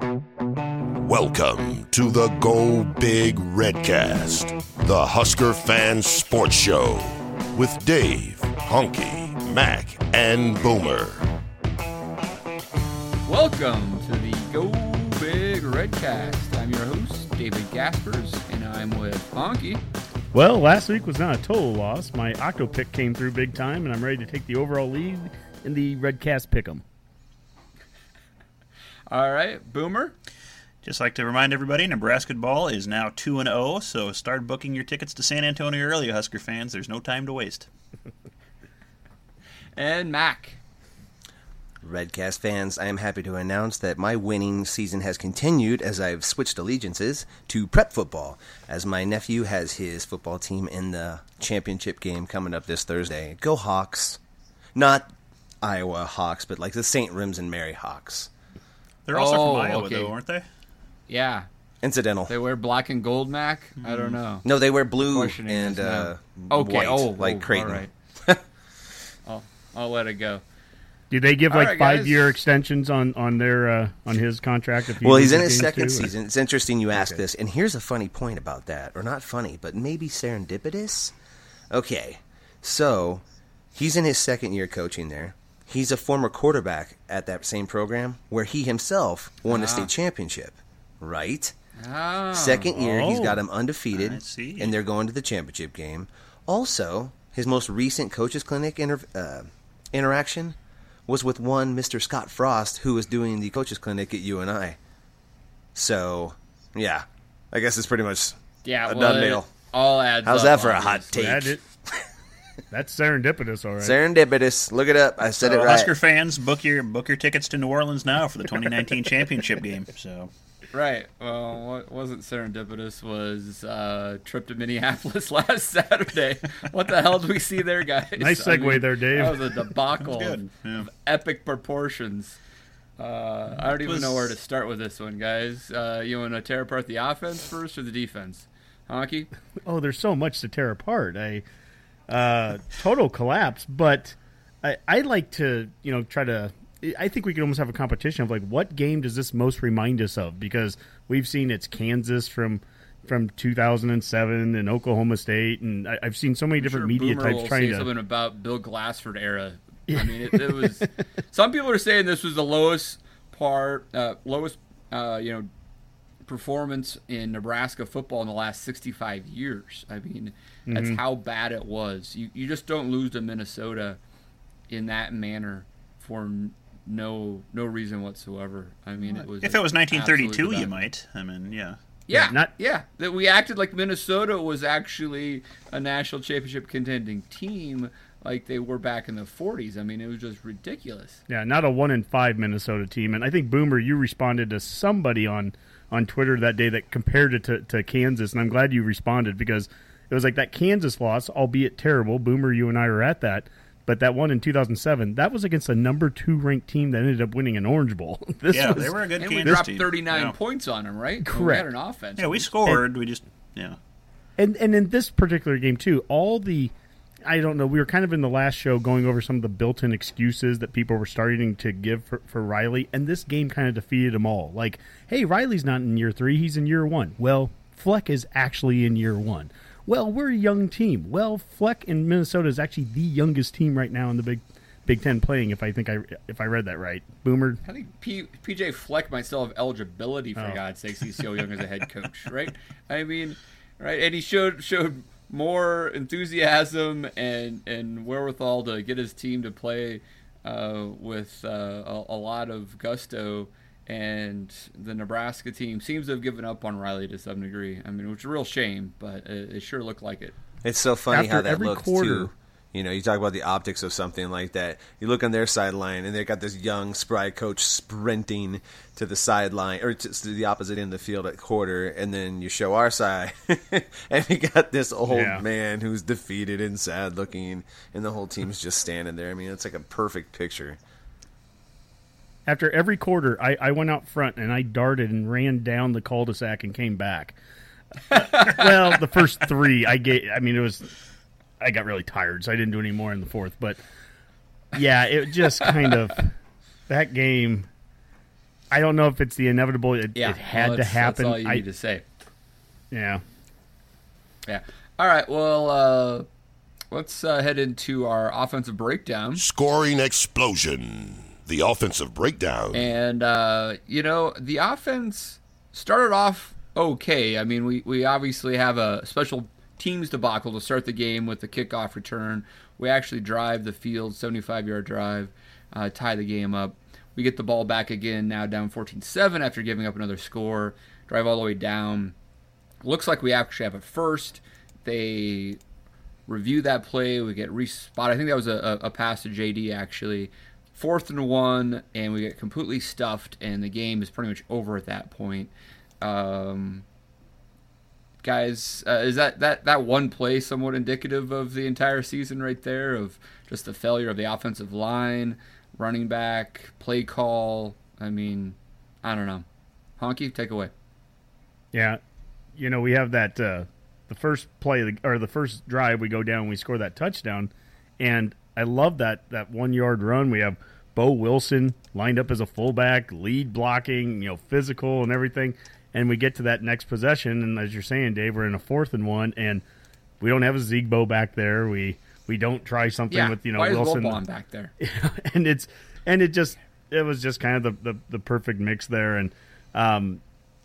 Welcome to the Go Big Redcast, the Husker Fan Sports Show with Dave, Honky, Mac, and Boomer. Welcome to the Go Big Redcast. I'm your host, David Gaspers, and I'm with Honky. Well, last week was not a total loss. My Octo pick came through big time, and I'm ready to take the overall lead in the Redcast Pick'em. All right, Boomer. Just like to remind everybody, Nebraska ball is now 2 and 0, so start booking your tickets to San Antonio early, Husker fans. There's no time to waste. and Mac. Redcast fans, I am happy to announce that my winning season has continued as I've switched allegiances to prep football, as my nephew has his football team in the championship game coming up this Thursday. Go Hawks! Not Iowa Hawks, but like the St. Rims and Mary Hawks. They're also oh, from Iowa, okay. though, aren't they? Yeah. Incidental. They wear black and gold, Mac. Mm. I don't know. No, they wear blue and uh, okay. white, oh, like oh, Creighton. All right. I'll, I'll let it go. Do they give like right, five year extensions on on their uh, on his contract? well, he's in his second too, season. It's interesting you ask okay. this, and here's a funny point about that, or not funny, but maybe serendipitous. Okay, so he's in his second year coaching there. He's a former quarterback at that same program where he himself won ah. a state championship, right? Oh. Second year, oh. he's got him undefeated, and they're going to the championship game. Also, his most recent coaches clinic inter- uh, interaction was with one Mr. Scott Frost, who was doing the coaches clinic at UNI. So, yeah, I guess it's pretty much yeah, a well, done deal. All adds. How's that for a hot take? That's serendipitous, all right. Serendipitous. Look it up. I said so, it right. Husker fans, book your book your tickets to New Orleans now for the 2019 championship game. So. Right. Well, what wasn't serendipitous was uh, trip to Minneapolis last Saturday. what the hell did we see there, guys? Nice segue I mean, there, Dave. That was a debacle of, yeah. of, epic proportions. Uh, I don't even was... know where to start with this one, guys. Uh, you want to tear apart the offense first or the defense? Honky? Oh, there's so much to tear apart. I uh, total collapse. But I, I like to, you know, try to. I think we could almost have a competition of like, what game does this most remind us of? Because we've seen it's Kansas from from 2007 and Oklahoma State, and I, have seen so many different sure media Boomer types trying to something about Bill Glassford era. I mean, it, it was. some people are saying this was the lowest part, uh, lowest, uh, you know, performance in Nebraska football in the last 65 years. I mean, mm-hmm. that's how bad it was. You you just don't lose to Minnesota in that manner for no no reason whatsoever. I mean, it was if it was 1932, you might. I mean, yeah. Yeah, not yeah. That we acted like Minnesota was actually a national championship contending team, like they were back in the 40s. I mean, it was just ridiculous. Yeah, not a one in five Minnesota team. And I think Boomer, you responded to somebody on on Twitter that day that compared it to, to Kansas, and I'm glad you responded because it was like that Kansas loss, albeit terrible. Boomer, you and I were at that, but that one in 2007, that was against a number two ranked team that ended up winning an Orange Bowl. this yeah, was, they were a good. And Kansas we dropped team. 39 yeah. points on them, right? Correct. We had an offense. Yeah, we scored. And, we just yeah. And and in this particular game too, all the I don't know. We were kind of in the last show going over some of the built-in excuses that people were starting to give for, for Riley, and this game kind of defeated them all. Like, hey, Riley's not in year three; he's in year one. Well, Fleck is actually in year one. Well, we're a young team. Well, Fleck in Minnesota is actually the youngest team right now in the Big Big Ten playing. If I think I if I read that right, Boomer. I think P, PJ Fleck might still have eligibility for oh. God's sakes. He's so young as a head coach, right? I mean, right? And he showed showed more enthusiasm and and wherewithal to get his team to play uh, with uh, a, a, lot of gusto. And the Nebraska team seems to have given up on Riley to some degree. I mean, which is a real shame, but it, it sure looked like it. It's so funny After how that looked quarter, too. You know, you talk about the optics of something like that. You look on their sideline, and they got this young, spry coach sprinting to the sideline or to, to the opposite end of the field at quarter, and then you show our side, and we got this old Yeah. man who's defeated and sad looking, and the whole team's just standing there. I mean, it's like a perfect picture. After every quarter, I, I went out front and I darted and ran down the cul-de-sac and came back. well, the first three, I get. I mean, it was. I got really tired, so I didn't do any more in the fourth. But yeah, it just kind of that game. I don't know if it's the inevitable. It, Yeah, it had well, to happen. That's all you I, need to say. yeah. Yeah. All right. Well, uh, let's uh, head into our offensive breakdown. Scoring explosion. The offensive breakdown. And uh, you know, the offense started off okay. I mean, we, we obviously have a special teams debacle to start the game with the kickoff return. We actually drive the field, 75 yard drive, uh, tie the game up. We get the ball back again, now down 14 7 after giving up another score. Drive all the way down. Looks like we actually have it first. They review that play. We get respot. I think that was a, a, a pass to JD actually. Fourth and one, and we get completely stuffed, and the game is pretty much over at that point. Um, guys, uh, is that, that that one play somewhat indicative of the entire season right there? Of just the failure of the offensive line, running back, play call. I mean, I don't know. Honky, take away. Yeah, you know we have that uh, the first play or the first drive we go down we score that touchdown, and I love that that one yard run. We have Bo Wilson lined up as a fullback, lead blocking, you know, physical and everything, and we get to that next possession, and as you're saying, Dave, we're in a fourth and one, and we don't have a Ozigbo back there. We we don't try something Yeah, with you know Wilson back there? and it's and it just it was just kind of the the, the perfect mix there and um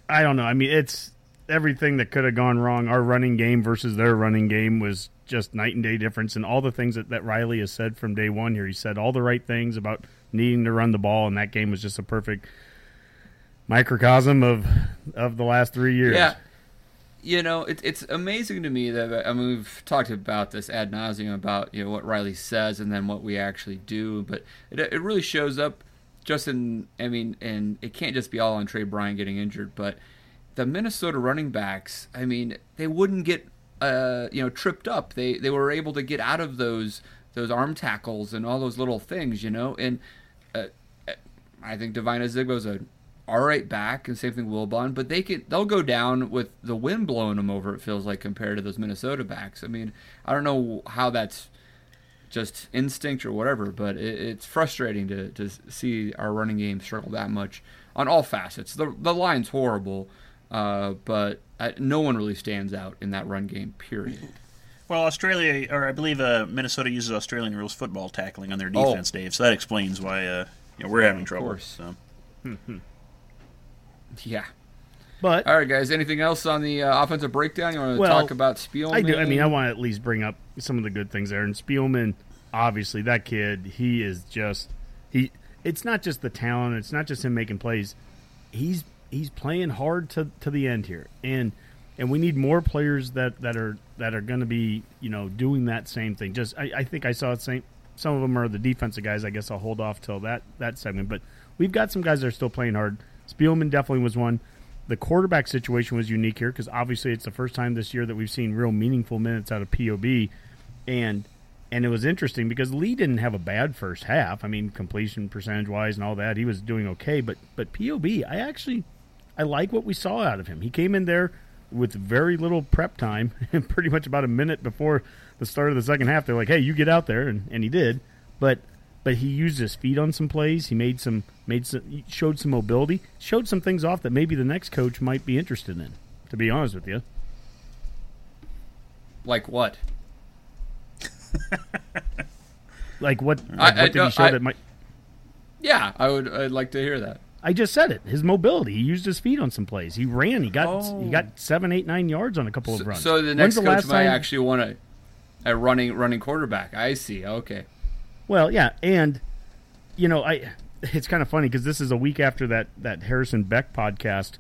i don't know i mean it's everything that could have gone wrong our running game versus their running game was just night and day difference and all the things that, that riley has said from day one here he said all the right things about needing to run the ball and that game was just a perfect microcosm of of the last three years Yeah. You know, it, it's amazing to me that I mean we've talked about this ad nauseum about you know what Riley says and then what we actually do, but it, it really shows up just in I mean, and it can't just be all on Tre Bryant getting injured, but the Minnesota running backs, I mean, they wouldn't get uh, you know tripped up. They they were able to get out of those those arm tackles and all those little things, you know, and uh, I think Devine Ozigbo's a all right back, and same thing Wilbon, but they can they'll go down with the wind blowing them over. It feels like compared to those Minnesota backs. I mean, I don't know how that's just instinct or whatever, but it, it's frustrating to to see our running game struggle that much on all facets. The the line's horrible, uh, but I, no one really stands out in that run game. Period. Well, Australia, or I believe uh, Minnesota uses Australian rules football tackling on their Oh. defense, Dave. So that explains why uh, you know, we're having trouble. course. So. Yeah. but All right, guys. Anything else on the uh, offensive breakdown? You want to Well, talk about Spielman? I do. I mean, I want to at least bring up some of the good things there. And Spielman, obviously, that kid, he is just he. It's not just the talent. It's not just him making plays. He's he's playing hard to to the end here, and and we need more players that that are that are going to be you know doing that same thing. Just I, I think I saw the same. Some of them are the defensive guys. I guess I'll hold off till that that segment. But we've got some guys that are still playing hard. Spielman definitely was one. The quarterback situation was unique here because obviously it's the first time this year that we've seen real meaningful minutes out of POB, and and it was interesting because Lee didn't have a bad first half. I mean, completion percentage wise and all that, he was doing okay. But but POB, I actually I like what we saw out of him. He came in there with very little prep time, and pretty much about a minute before the start of the second half, they're like, "Hey, you get out there," and, and he did. But but he used his feet on some plays. He made some made some showed some mobility, showed some things off that maybe the next coach might be interested in. To be honest with you, like what? like what, like I what did he show I- that might? Yeah, I would. I'd like to hear that. I just said it. His mobility. He used his feet on some plays. He ran. He got Oh. he got seven, eight, nine yards on a couple So, of runs. so the When's next the coach last might time- actually want a a running running quarterback. I see. Okay. Well, yeah, and you know, I it's kind of funny because this is a week after that that Harrison Beck podcast,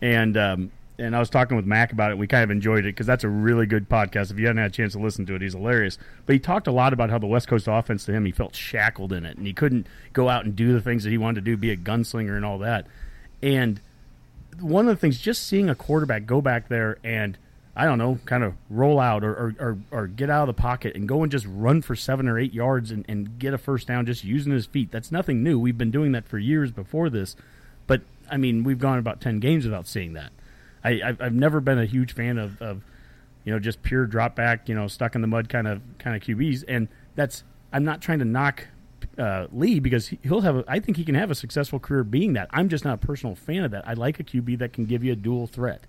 and um, and I was talking with Mac about it. We kind of enjoyed it because that's a really good podcast. If you haven't had a chance to listen to it, he's hilarious. But he talked a lot about how the West Coast offense to him, he felt shackled in it, and he couldn't go out and do the things that he wanted to do, be a gunslinger and all that. And one of the things, just seeing a quarterback go back there and I don't know, kind of roll out or, or, or, or, get out of the pocket and go and just run for seven or eight yards and, and get a first down just using his feet. That's nothing new. We've been doing that for years before this. But, I mean, we've gone about 10 games without seeing that. I, I've, I've never been a huge fan of, of, you know, just pure drop back, you know, stuck in the mud kind of kind of QBs. And that's, I'm not trying to knock uh, Lee because he'll have. A, I think he can have a successful career being that. I'm just not a personal fan of that. I like a QB that can give you a dual threat,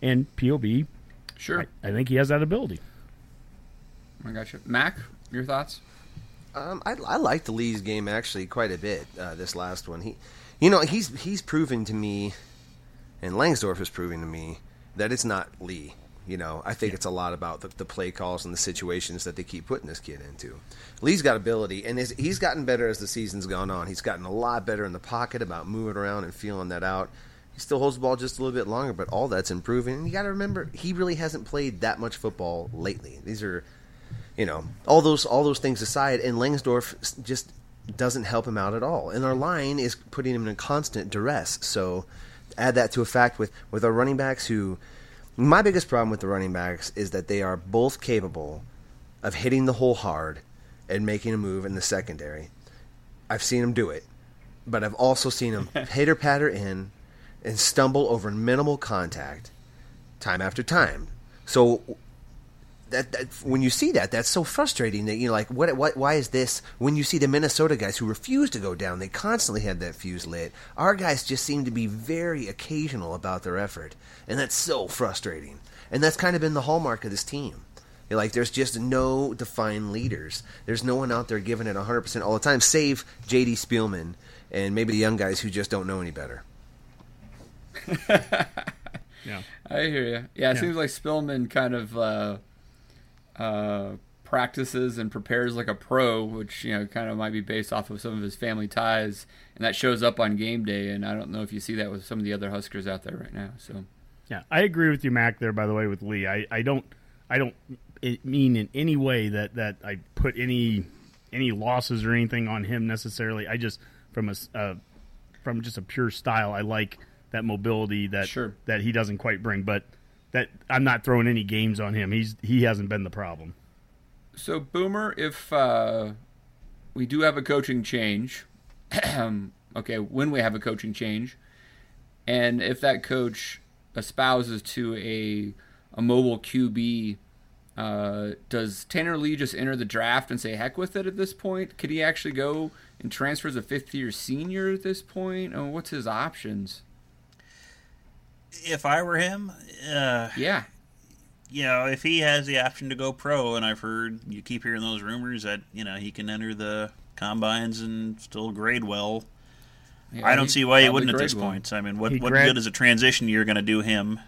and POB Sure. I, I think he has that ability. I got you. Mac, your thoughts? Um, I, I liked Lee's game actually quite a bit. Uh, this last one, he, you know, he's he's proven to me, and Langsdorf is proving to me that it's not Lee. You know, I think yeah. it's a lot about the, the, play calls and the situations that they keep putting this kid into. Lee's got ability, and his, he's gotten better as the season's gone on. He's gotten a lot better in the pocket about moving around and feeling that out. He still holds the ball just a little bit longer, but all that's improving. And you got to remember, he really hasn't played that much football lately. These are, you know, all those all those things aside, and Langsdorf just doesn't help him out at all. And our line is putting him in constant duress. So add that to a fact with with our running backs who. My biggest problem with the running backs is that they are both capable of hitting the hole hard and making a move in the secondary. I've seen them do it, but I've also seen them hitter patter in and stumble over minimal contact time after time. So that, that, when you see that, that's so frustrating that you're like, what, what, why is this? When you see the Minnesota guys who refuse to go down, they constantly had that fuse lit. Our guys just seem to be very occasional about their effort, and that's so frustrating. And that's kind of been the hallmark of this team. You're like, there's just no defined leaders. There's no one out there giving it 100% all the time, save J.D. Spielman and maybe the young guys who just don't know any better. yeah, I hear you. Yeah, it yeah. seems like Spielman kind of uh, uh, practices and prepares like a pro, which you know kind of might be based off of some of his family ties, and that shows up on game day. And I don't know if you see that with some of the other Huskers out there right now. So, yeah, I agree with you, Mac. There, by the way, with Lee, I, I don't, I don't mean in any way that that I put any any losses or anything on him necessarily. I just from a uh, from just a pure style, I like that mobility that sure. that he doesn't quite bring. But that I'm not throwing any games on him. He's he hasn't been the problem. So Boomer, if uh, we do have a coaching change, okay, when we have a coaching change, and if that coach espouses to a a mobile QB. Uh, does Tanner Lee just enter the draft and say heck with it at this point? Could he actually go and transfer as a fifth year senior at this point? Or what's his options? If I were him, uh, yeah, you know, if he has the option to go pro, and I've heard you keep hearing those rumors that you know he can enter the combines and still grade well. Yeah, I don't see why he wouldn't at this well. point. I mean, what what good is a transition year going to do him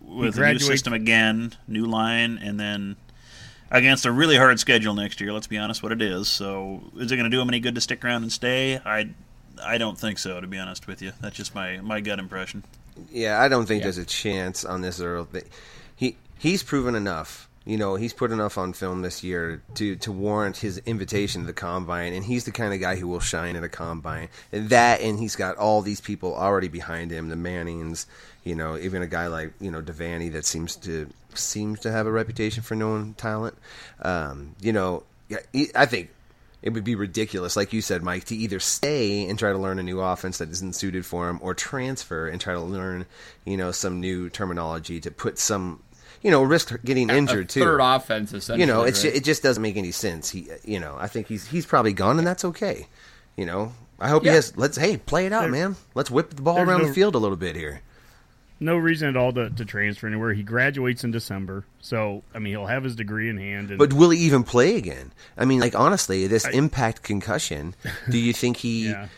with a new system again, new line, and then against a really hard schedule next year? Let's be honest, what it is. So, is it going to do him any good to stick around and stay? I I don't think so, to be honest with you. That's just my my gut impression. Yeah, I don't think yeah. there's a chance on this Earl. He he's proven enough. You know, he's put enough on film this year to to warrant his invitation to the combine, and he's the kind of guy who will shine at a combine. And that, and he's got all these people already behind him, the Mannings. You know, even a guy like you know Devaney that seems to seems to have a reputation for knowing talent. Um, you know, I think it would be ridiculous, like you said, Mike, to either stay and try to learn a new offense that isn't suited for him, or transfer and try to learn, you know, some new terminology to put some, you know, risk getting injured too. Third offense, essentially. You know, it's right? it just doesn't make any sense. He, you know, I think he's he's probably gone, and that's okay. You know, I hope yeah. he has. Let's hey, play it out, there, man. Let's whip the ball around no, the field a little bit here no reason at all to, to transfer anywhere. He graduates in December, so I mean he'll have his degree in hand. And, but will he even play again? I mean, like honestly, this I, impact concussion. Do you think he yeah.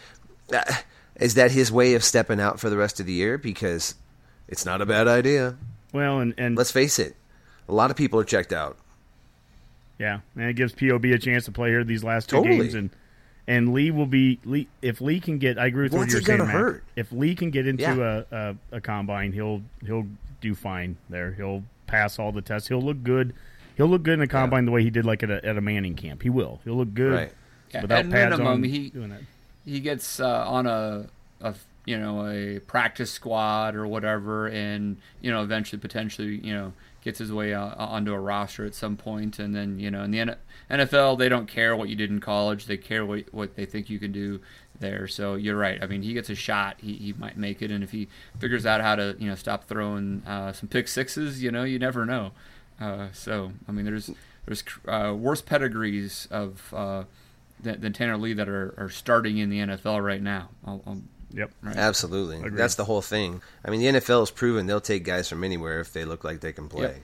uh, is that his way of stepping out for the rest of the year? Because it's not a bad idea. Well, and and let's face it, a lot of people are checked out. Yeah, and it gives POB a chance to play here these last two totally. games and And Lee will be Lee if Lee can get. I agree with What's what you're it gonna saying. Mac. hurt? If Lee can get into Yeah. a, a a combine, he'll he'll do fine there. He'll pass all the tests. He'll look good. He'll look good in a combine the way he did like at a, at a Manning camp. He will. He'll look good Right. Yeah, without at pads minimum, on. he- doing that. he gets uh, on a, a you know a practice squad or whatever, and you know eventually potentially you know gets his way uh, onto a roster at some point, and then you know in the NFL they don't care what you did in college, they care what what they think you can do there. So you're right. I mean, he gets a shot, he, he might make it, and if he figures out how to you know stop throwing uh, some pick sixes, you know you never know. Uh, so I mean, there's there's uh, worse pedigrees of uh, than, than Tanner Lee that are, are starting in the NFL right now. I'll, I'll, Yep. right? Absolutely. Agreed. That's the whole thing. I mean, the NFL has proven they'll take guys from anywhere if they look like they can play. Yep.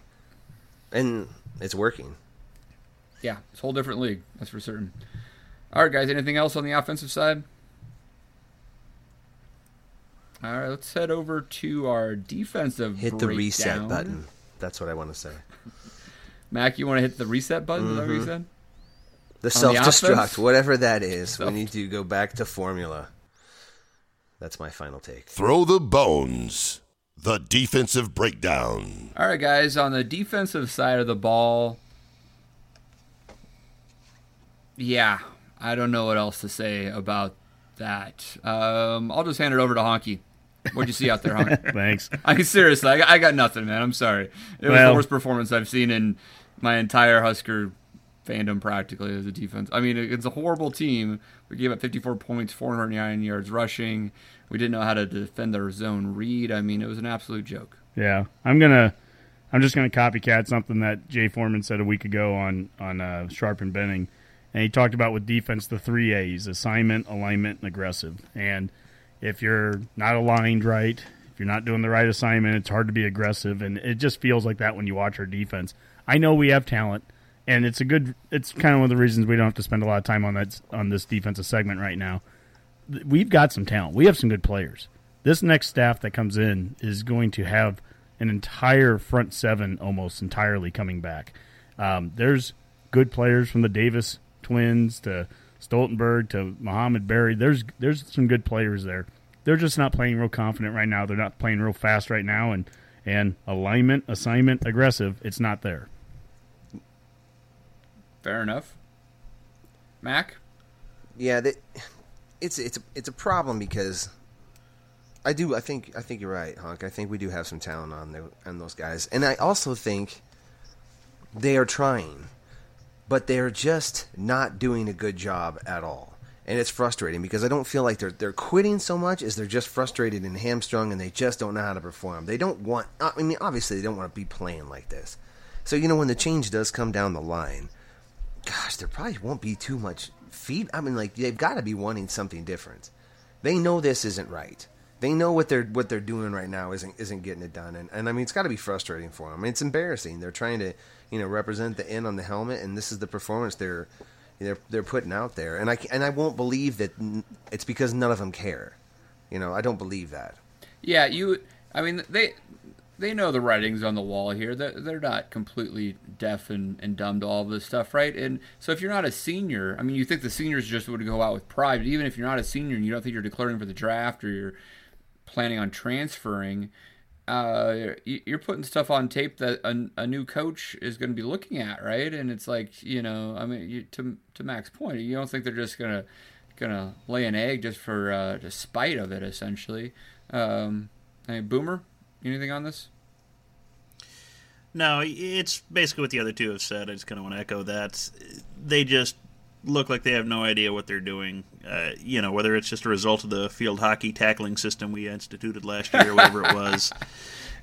And it's working. Yeah, it's a whole different league. That's for certain. All right, guys. Anything else on the offensive side? All right, let's head over to our defensive. Hit the reset button. That's what I want to say. Mac. You want to hit the reset button? Is that what you mm-hmm. said? The self destruct, whatever that is, Self- we need to go back to formula. That's my final take. Throw the bones. The defensive breakdown. All right, guys. On the defensive side of the ball, yeah, I don't know what else to say about that. Um, I'll just hand it over to Honky. What'd you see out there, Honky? Thanks. I mean, seriously, I, I got nothing, man. I'm sorry. It was Well- the worst performance I've seen in my entire Husker fandom, practically as a defense. I mean, it's a horrible team. We gave up 54 points, 409 yards rushing. We didn't know how to defend our zone read. I mean, it was an absolute joke. Yeah, I'm gonna. I'm just gonna copycat something that Jay Foreman said a week ago on on uh, Sharp and Benning, and he talked about with defense the three A's: assignment, alignment, and aggressive. And if you're not aligned right, if you're not doing the right assignment, it's hard to be aggressive. And it just feels like that when you watch our defense. I know we have talent, and it's a good. It's kind of one of the reasons we don't have to spend a lot of time on that on this defensive segment right now. We've got some talent. We have some good players. This next staff that comes in is going to have an entire front seven almost entirely coming back. Um, there's good players from the Davis twins to Stoltenberg to Mohamed Barry. There's there's some good players there. They're just not playing real confident right now. They're not playing real fast right now, and and alignment, assignment, aggressive. It's not there. Fair enough. Mac? Yeah, that, it's it's it's a problem because I do I think I think you're right, Honk. I think we do have some talent on the, on those guys, and I also think they are trying, but they're just not doing a good job at all. And it's frustrating because I don't feel like they're they're quitting so much as they're just frustrated and hamstrung, and they just don't know how to perform. They don't want. I mean, obviously they don't want to be playing like this. So you know when the change does come down the line, gosh, there probably won't be too much feed. I mean, like they've got to be wanting something different. They know this isn't right. They know what they're what they're doing right now isn't isn't getting it done, and, and I mean it's got to be frustrating for them. I mean, it's embarrassing. They're trying to you know represent the N on the helmet, and this is the performance they're they're they're putting out there. And I and I won't believe that it's because none of them care. You know, I don't believe that. Yeah, you. I mean, they they know the writings on the wall here. They're, they're not completely deaf and, and dumb to all of this stuff, right? And so if you're not a senior, I mean, you think the seniors just would go out with pride. But even if you're not a senior and you don't think you're declaring for the draft or you're planning on transferring, uh, you- you're putting stuff on tape that a, a new coach is going to be looking at, right? And it's like, you know, I mean, you, to to Mac's point, you don't think they're just gonna gonna lay an egg just for uh, spite of it, essentially. Um, hey, Boomer, anything on this? No, it's basically what the other two have said. I just kind of want to echo that. They just look like they have no idea what they're doing. Uh, you know, whether it's just a result of the field hockey tackling system we instituted last year, or whatever it was.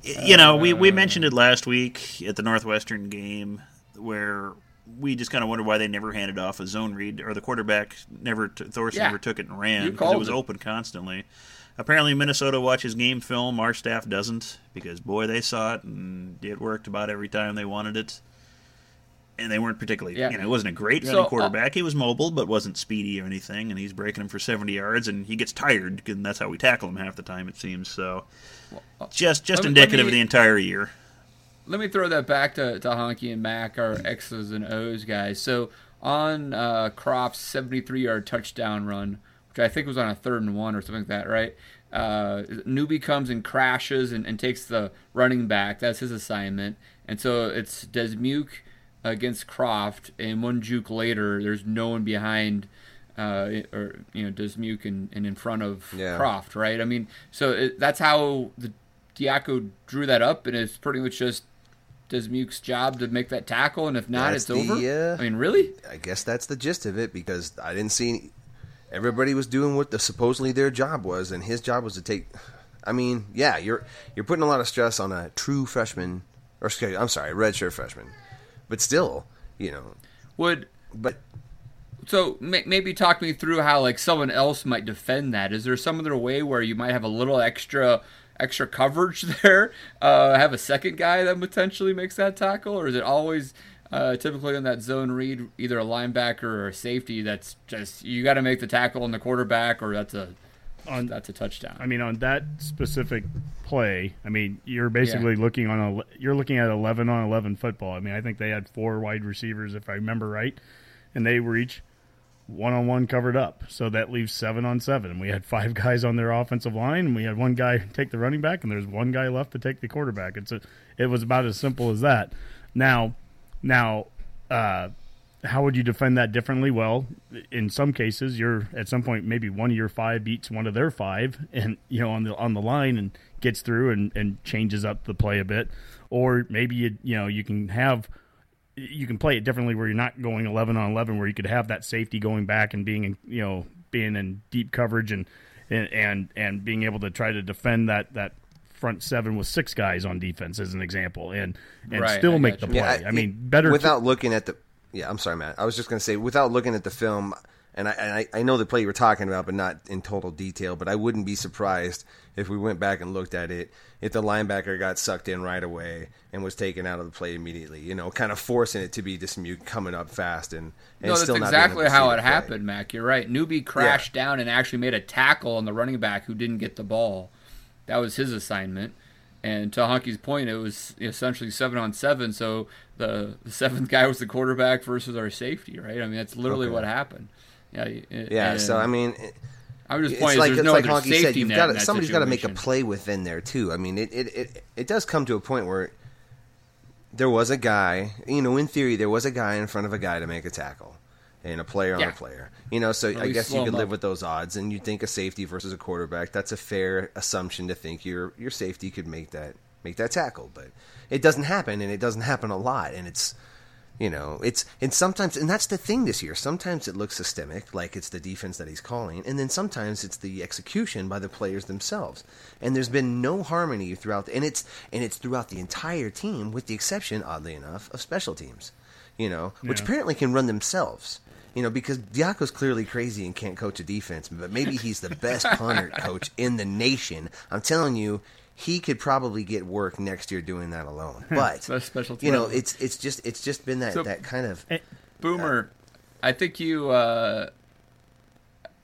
You know, we, we mentioned it last week at the Northwestern game where we just kind of wondered why they never handed off a zone read, or the quarterback never, t- Thorson Yeah. never took it and ran because it was it. open constantly. Apparently, Minnesota watches game film. Our staff doesn't because boy, they saw it and it worked about every time they wanted it. And they weren't particularly, Yeah. you know, it wasn't a great So, running uh, quarterback. he was mobile, but wasn't speedy or anything. And he's breaking him for seventy yards, and he gets tired, and that's how we tackle him half the time. It seems so. Just, just me- indicative me- of the entire year. Let me throw that back to, to Honky and Mac, our X's and O's guys. So on uh, Croft's 73 yard touchdown run, which I think it was on a third and one or something like that, right? Uh, newbie comes and crashes and, and, takes the running back. That's his assignment. And so it's Dismuke against Croft, and one juke later, there's no one behind, uh, or you know, Dismuke and, and in front of yeah. Croft, right? I mean, so it, that's how the Diaco drew that up, and it's pretty much just Dismuke's job to make that tackle, and if not, that's it's the, over. Uh, I mean, really? I guess that's the gist of it because I didn't see. Everybody was doing what the supposedly their job was, and his job was to take. I mean, yeah, you're you're putting a lot of stress on a true freshman, or I'm sorry, redshirt freshman, but still, you know, would but so maybe talk me through how like someone else might defend that. Is there some other way where you might have a little extra extra coverage there? Uh, have a second guy that potentially makes that tackle, or is it always uh, typically in that zone read either a linebacker or a safety? That's just you got to make the tackle on the quarterback, or that's a on that's a touchdown. I mean, on that specific play, I mean, you're basically yeah. looking on a you're looking at 11 on 11 football. I mean, I think they had four wide receivers if I remember right, and they were each one on one covered up. So that leaves seven on seven. And we had five guys on their offensive line, and we had one guy take the running back, and there's one guy left to take the quarterback. It's a, it was about as simple as that. Now, now, uh, how would you defend that differently? Well, in some cases, you're at some point maybe one of your five beats one of their five, and you know on the on the line and gets through and, and changes up the play a bit, or maybe you you know you can have you can play it differently where you're not going 11 on 11 where you could have that safety going back and being in, you know being in deep coverage and and and, and being able to try to defend that that front seven with six guys on defense as an example and and right, still I make the play. Yeah, I, I, mean better without to, looking at the yeah, I'm sorry, Matt. I was just going to say without looking at the film and I, and I, I know the play you were talking about, but not in total detail. But I wouldn't be surprised if we went back and looked at it if the linebacker got sucked in right away and was taken out of the play immediately. You know, kind of forcing it to be Dismuke coming up fast and, and no, that's exactly how it happened, Mac. You're right. Newbie crashed yeah. down and actually made a tackle on the running back who didn't get the ball. That was his assignment. And to Honky's point, it was essentially seven on seven. So the, the seventh guy was the quarterback versus our safety, right? I mean, that's literally okay. what happened. Yeah, yeah. So I mean, I was just pointing. Like, there's no like Honky said, you've got somebody's got to make a play within there too. I mean, it, it it it does come to a point where there was a guy. You know, in theory, there was a guy in front of a guy to make a tackle, and a player yeah. on a player. You know, so I guess you could live with those odds, and you think a safety versus a quarterback. That's a fair assumption to think your your safety could make that make that tackle, but it doesn't happen, and it doesn't happen a lot, and it's you know, it's and sometimes and that's the thing this year. Sometimes it looks systemic, like it's the defense that he's calling, and then sometimes it's the execution by the players themselves. And there's been no harmony throughout, and it's and it's throughout the entire team, with the exception, oddly enough, of special teams. You know, yeah. which apparently can run themselves. You know, because Diaco's clearly crazy and can't coach a defense, but maybe he's the best punter coach in the nation. I'm telling you, he could probably get work next year doing that alone. But special you know, it's it's just it's just been that so, that kind of boomer. Uh, I think you. Uh,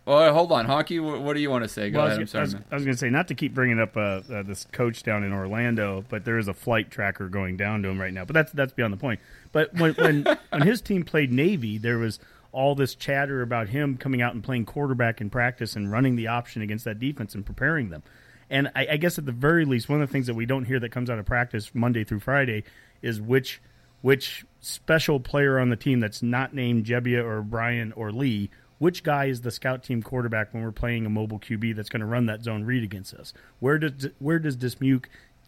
well, hold on, Honky. What, do you want to say? Go well, ahead. I was, sorry, I was, was going to say not to keep bringing up uh, uh, this coach down in Orlando, but there is a flight tracker going down to him right now. But that's that's beyond the point. But when when, when his team played Navy, there was all this chatter about him coming out and playing quarterback in practice and running the option against that defense and preparing them. And I, I, guess at the very least, one of the things that we don't hear that comes out of practice Monday through Friday is which which special player on the team that's not named Gebbia or Brian or Lee, which guy is the scout team quarterback when we're playing a mobile QB that's going to run that zone read against us? Where does where does Dismuke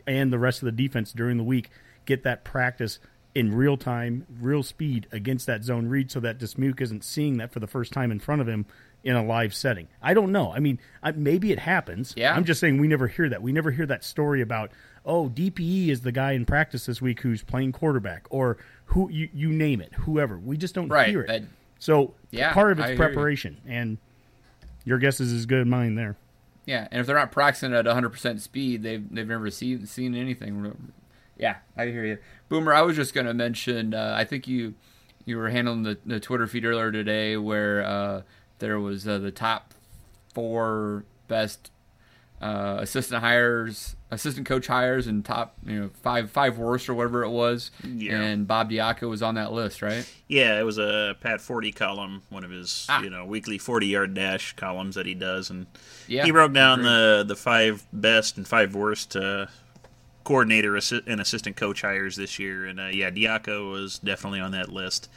and the rest of the defense during the week get that practice in real time, real speed against that zone read so that Dismuke isn't seeing that for the first time in front of him in a live setting. I don't know. I mean, I, maybe it happens. Yeah. I'm just saying we never hear that. We never hear that story about oh DPE is the guy in practice this week who's playing quarterback or who you, you name it, whoever. We just don't right. hear it. I, so yeah, part of it's I preparation, and your guess is as good as mine there. Yeah, and if they're not practicing at 100 percent speed, they've they've never seen seen anything. Yeah, I hear you, Boomer. I was just going to mention. Uh, I think you you were handling the, the Twitter feed earlier today where. Uh, there was uh, the top four best uh, assistant hires, assistant coach hires, and top you know five five worst or whatever it was. Yeah. And Bob Diaco was on that list, right? Yeah, it was a Pat Forde column, one of his ah. you know weekly forty yard dash columns that he does, and yeah, he broke down the the five best and five worst. Uh, coordinator and assistant coach hires this year, and uh, yeah, Diaco was definitely on that list.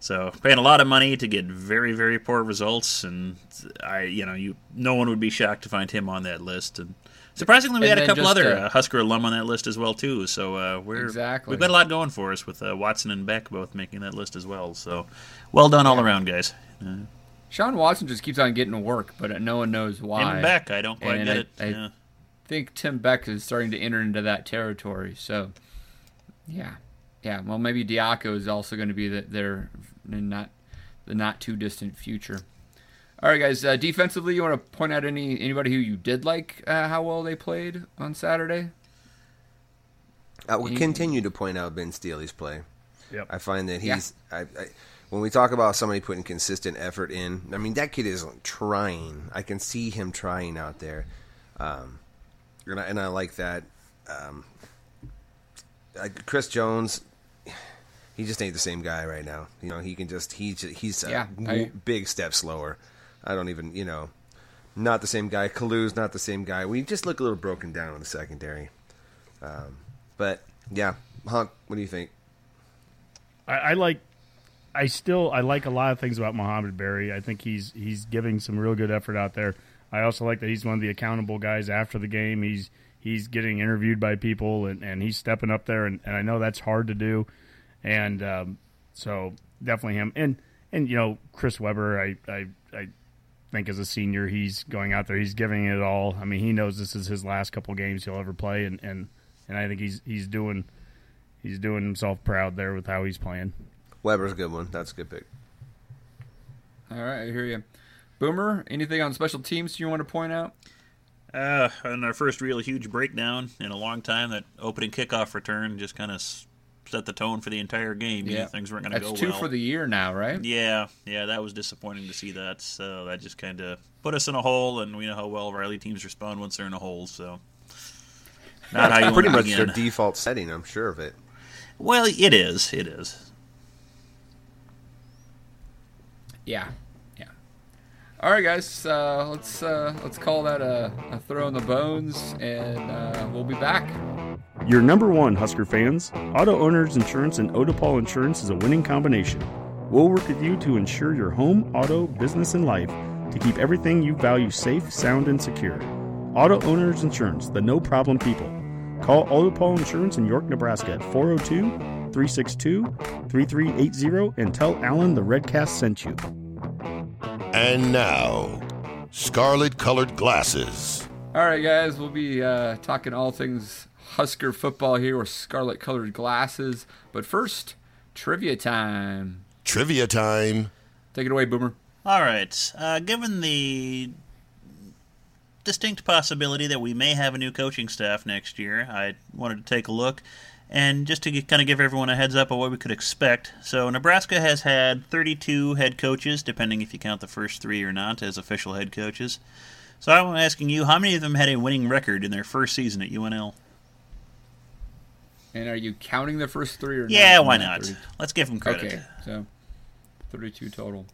So paying a lot of money to get very very poor results, and I you know you no one would be shocked to find him on that list. And surprisingly, we and had a couple other uh, Husker alum on that list as well too. So uh, we're exactly we've got a lot going for us with uh, Watson and Beck both making that list as well. So well done yeah. all around, guys. Uh, Shawn Watson just keeps on getting to work, but no one knows why. Him Beck, I don't quite and get I, it. I yeah. Think Tim Beck is starting to enter into that territory. So yeah. Yeah, well, maybe Diaco is also going to be the, their in not the not too distant future. All right, guys. Uh, defensively, you want to point out any anybody who you did like uh, how well they played on Saturday? I will continue to point out Ben Stille's play. Yep. I find that he's. Yeah. I, I, when we talk about somebody putting consistent effort in, I mean that kid is trying. I can see him trying out there, um, and, I, and I like that. Um, Chris Jones he just ain't the same guy right now. You know, he can just he's he's yeah, a big step slower. I don't even you know, not the same guy. Kalu's not the same guy. We just look a little broken down in the secondary. Um, but yeah, Honk, what do you think? I, I like. I still I like a lot of things about Mohamed Barry. I think he's he's giving some real good effort out there. I also like that he's one of the accountable guys after the game. He's he's getting interviewed by people and, and he's stepping up there and, and I know that's hard to do and um, so definitely him. And and you know Chris Weber, I, I I think as a senior, he's going out there, he's giving it all. I mean, he knows this is his last couple games he'll ever play, and and and I think he's he's doing he's doing himself proud there with how he's playing. Weber's a good one. That's a good pick. All right, I hear you. Boomer, anything on special teams you want to point out? Uh, on our first real huge breakdown in a long time, that opening kickoff return just kind of set the tone for the entire game. Yeah, things weren't going to go well. two for the year now, right? Yeah, yeah, that was disappointing to see that. So that just kind of put us in a hole, and we know how well Riley teams respond once they're in a hole. So not how you pretty much begin. their default setting. I'm sure of it. Well, it is. It is. Yeah, yeah. All right, guys. Uh, let's uh, let's call that a, a, throw in the bones, and uh, we'll be back. Your number one, Husker fans. Auto Owners Insurance and Odepol Insurance is a winning combination. We'll work with you to ensure your home, auto, business, and life to keep everything you value safe, sound, and secure. Auto Owners Insurance, the no problem people. Call Odepol Insurance in York, Nebraska at 402 362 3380 and tell Alan the Redcast sent you. And now, scarlet colored glasses. All right, guys, we'll be uh, talking all things Husker football here with scarlet colored glasses. But first, trivia time. Trivia time. Take it away, Boomer. All right. Uh, given the distinct possibility that we may have a new coaching staff next year, I wanted to take a look and just to get, kind of give everyone a heads up of what we could expect. So, Nebraska has had 32 head coaches, depending if you count the first three or not as official head coaches. So, I'm asking you, how many of them had a winning record in their first season at UNL? And are you counting the first three or not? yeah? Why not? Let's give them credit. Okay, so thirty-two total.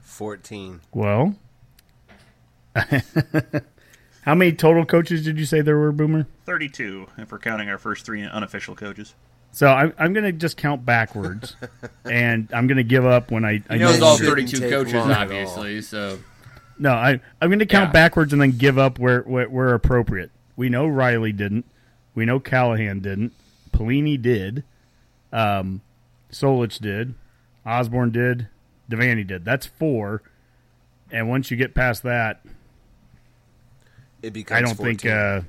Fourteen. Well, how many total coaches did you say there were, Boomer? Thirty-two, if we're counting our first three unofficial coaches. So I'm, I'm going to just count backwards, and I'm going to give up when I. I know all 32 coaches, obviously. So no, I I'm going to count yeah. backwards and then give up where, where where appropriate. We know Riley didn't. We know Callahan didn't. Pelini did. Um, Solich did. Osborne did. Devaney did. That's four. And once you get past that, it becomes. I don't 14. think. Uh,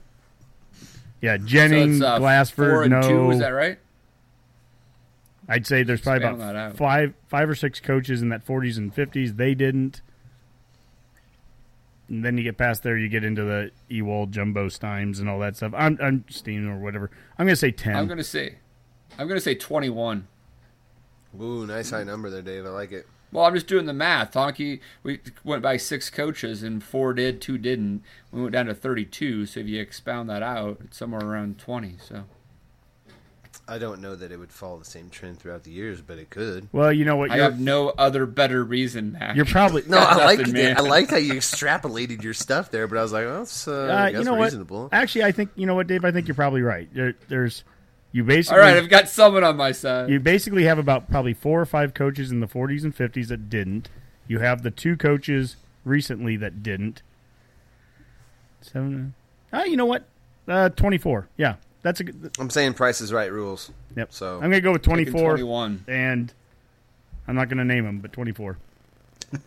yeah, Jennings, so uh, Glassford, no. Two, is that right? I'd say there's probably about five, five or six coaches in that 40s and 50s. They didn't. And then you get past there, you get into the Ewald, Jumbo Stiehms, and all that stuff. I'm, I'm Steen or whatever. I'm going to say ten. I'm going to say, I'm going to say twenty-one. Ooh, nice high number there, Dave. I like it. Well, I'm just doing the math. Honky, we went by six coaches, and four did, two didn't. We went down to 32. So if you expound that out, it's somewhere around 20. So I don't know that it would follow the same trend throughout the years, but it could. Well, you know what? I have no other better reason, Mac. You're probably no. I like I liked how you extrapolated your stuff there, but I was like, well, that's uh, uh, you know reasonable. What? Actually, I think you know what, Dave. I think you're probably right. There, there's you basically. All right, I've got someone on my side. You basically have about probably four or five coaches in the 40s and 50s that didn't. You have the two coaches recently that didn't. Seven. Ah, uh, you know what? Uh, 24. Yeah, that's a good. I'm saying Price is Right rules. Yep. So I'm gonna go with 24. 21. And I'm not gonna name them, but 24.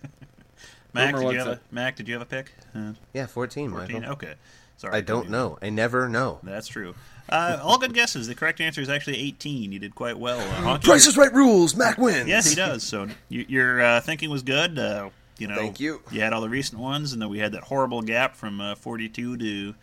Mac, did you have a, Mac, did you have a pick? Uh, yeah, 14. 14. Michael. Okay. Sorry. I don't know. I never know. That's true. Uh, all good guesses. The correct answer is actually 18. You did quite well. Uh, Price is Right rules. Mac wins. Yes, he does. So you, your uh, thinking was good. Uh, you know, thank you. You had all the recent ones, and then we had that horrible gap from uh, 42 to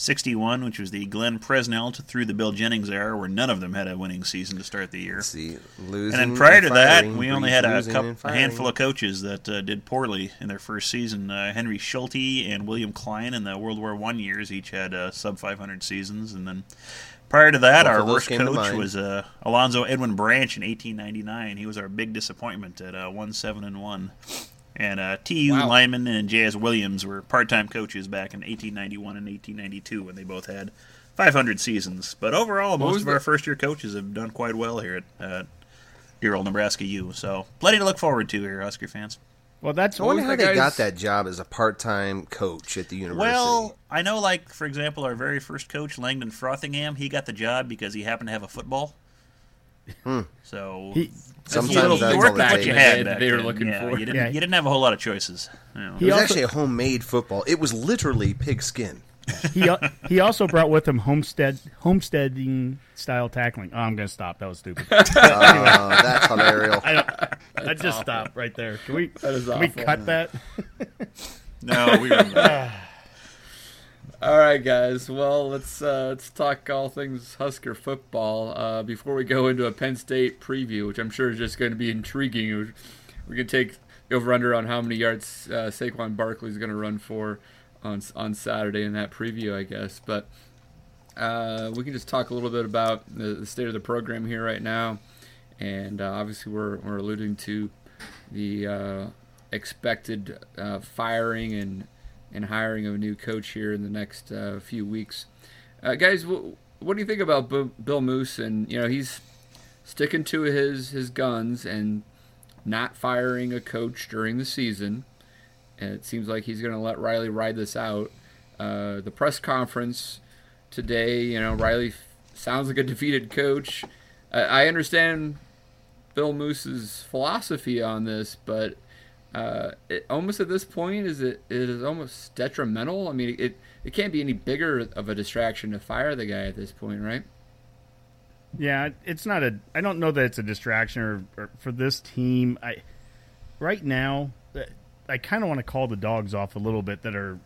61, which was the Glenn Presnell to through the Bill Jennings era, where none of them had a winning season to start the year. See, losing and then prior to that, we only had a, couple, a handful of coaches that uh, did poorly in their first season. Uh, Henry Schulte and William Kline in the World War One years each had uh, sub 500 seasons, and then prior to that, Both our worst coach was uh, Alonzo Edwin Branch in 1899. He was our big disappointment at uh, one seven and one. And uh, T.U. Wow. Lyman and J.S. Williams were part-time coaches back in 1891 and 1892 when they both had 500 seasons. But overall, what most of the... our first-year coaches have done quite well here at uh, dear old Nebraska U. So plenty to look forward to here, Husker fans. Well, that's I wonder how the they got that job as a part-time coach at the university. Well, I know, like for example, our very first coach, Langdon Frothingham, he got the job because he happened to have a football. Hmm. So he, sometimes that's all what you had. They were looking yeah, for. You didn't, yeah. you didn't have a whole lot of choices. You know. It was also, actually a homemade football. It was literally pigskin. he he also brought with him homestead homesteading style tackling. Oh, I'm going to stop. That was stupid. uh, that's hilarious. I, I just awful. stopped right there. Can we can awful, we cut man. that? no, we. All right, guys. Well, let's uh, let's talk all things Husker football uh, before we go into a Penn State preview, which I'm sure is just going to be intriguing. We can take over under on how many yards uh, Saquon Barkley is going to run for on on Saturday in that preview, I guess. But uh, we can just talk a little bit about the, the state of the program here right now, and uh, obviously we're we're alluding to the uh, expected uh, firing and and hiring of a new coach here in the next uh, few weeks. Uh, guys, w- what do you think about B- Bill Moos? And you know, he's sticking to his his guns and not firing a coach during the season. And it seems like he's going to let Riley ride this out. Uh, the press conference today, you know, Riley sounds like a defeated coach. I understand Bill Moos's philosophy on this, but uh, it, almost at this point is it, it is almost detrimental. I mean, it it can't be any bigger of a distraction to fire the guy at this point, right? Yeah, it's not a. I don't know that it's a distraction or, or for this team. I right now, uh, I kind of want to call the dogs off a little bit that are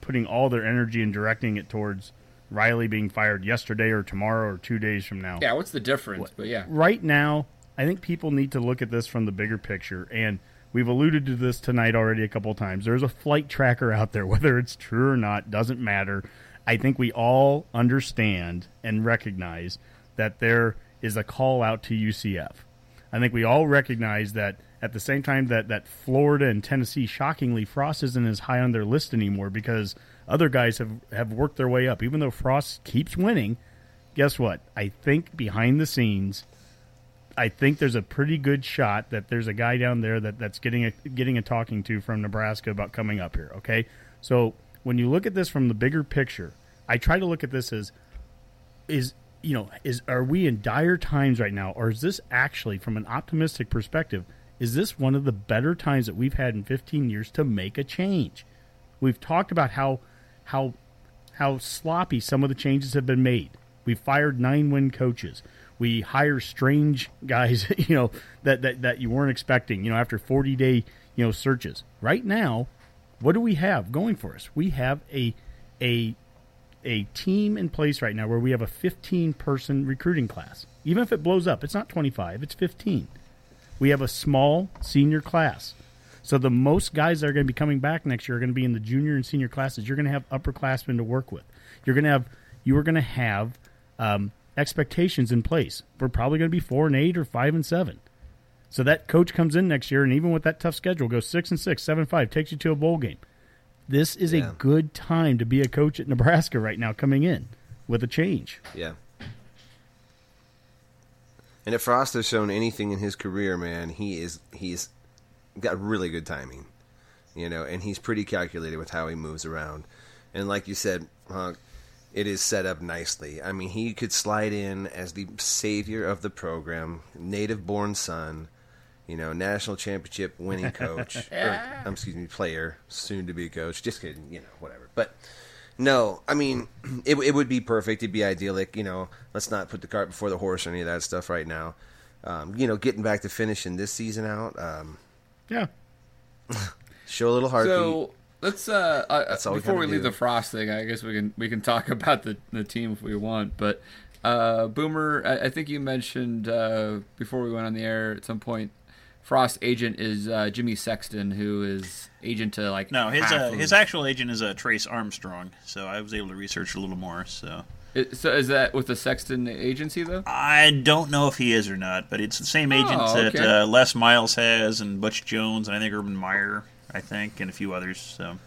putting all their energy and directing it towards Riley being fired yesterday or tomorrow or two days from now. Yeah, what's the difference? But yeah, right now, I think people need to look at this from the bigger picture and We've alluded to this tonight already a couple times. There's a flight tracker out there, whether it's true or not, doesn't matter. I think we all understand and recognize that there is a call out to UCF. I think we all recognize that at the same time that, that Florida and Tennessee, shockingly, Frost isn't as high on their list anymore because other guys have, have worked their way up. Even though Frost keeps winning, guess what? I think behind the scenes, I think there's a pretty good shot that there's a guy down there that, that's getting a getting a talking to from Nebraska about coming up here. Okay, so when you look at this from the bigger picture, I try to look at this as is you know is are we in dire times right now, or is this actually from an optimistic perspective? Is this one of the better times that we've had in 15 years to make a change? We've talked about how how how sloppy some of the changes have been made. We fired nine win coaches we hire strange guys, you know, that, that, that you weren't expecting, you know, after 40 day, you know, searches. Right now, what do we have going for us? We have a, a, a team in place right now where we have a 15 person recruiting class. Even if it blows up, it's not 25, it's 15. We have a small senior class. So the most guys that are going to be coming back next year are going to be in the junior and senior classes. You're going to have upperclassmen to work with. You're going to have you are going to have um, expectations in place. We're probably going to be four and eight or five and seven. So that coach comes in next year, and even with that tough schedule, goes six and six, seven and five, takes you to a bowl game. This is yeah. a good time to be a coach at Nebraska right now, coming in with a change. Yeah. And if Frost has shown anything in his career, man, he is he's got really good timing, you know, and he's pretty calculated with how he moves around. And like you said, Honk, it is set up nicely. I mean, he could slide in as the savior of the program, native born son, you know, national championship winning coach, yeah. or, um, excuse me, player, soon to be coach. Just kidding, you know, whatever. But no, I mean, it, it would be perfect. It'd be idyllic. You know, let's not put the cart before the horse or any of that stuff right now. Um, you know, getting back to finishing this season out. Um, yeah. show a little heartbeat. So let's uh, uh before we, we leave the frost thing, I guess we can we can talk about the the team if we want, but. Uh, Boomer, I, I think you mentioned uh, before we went on the air at some point Frost agent is uh, Jimmy Sexton, who is agent to like. No, his uh, his actual agent is uh, Trace Armstrong. So I was able to research a little more. So. It, so is that with the Sexton agency though? I don't know if he is or not, but it's the same agent oh, okay. that uh, Les Miles has, and Butch Jones, and I think Urban Meyer, I think, and a few others. So.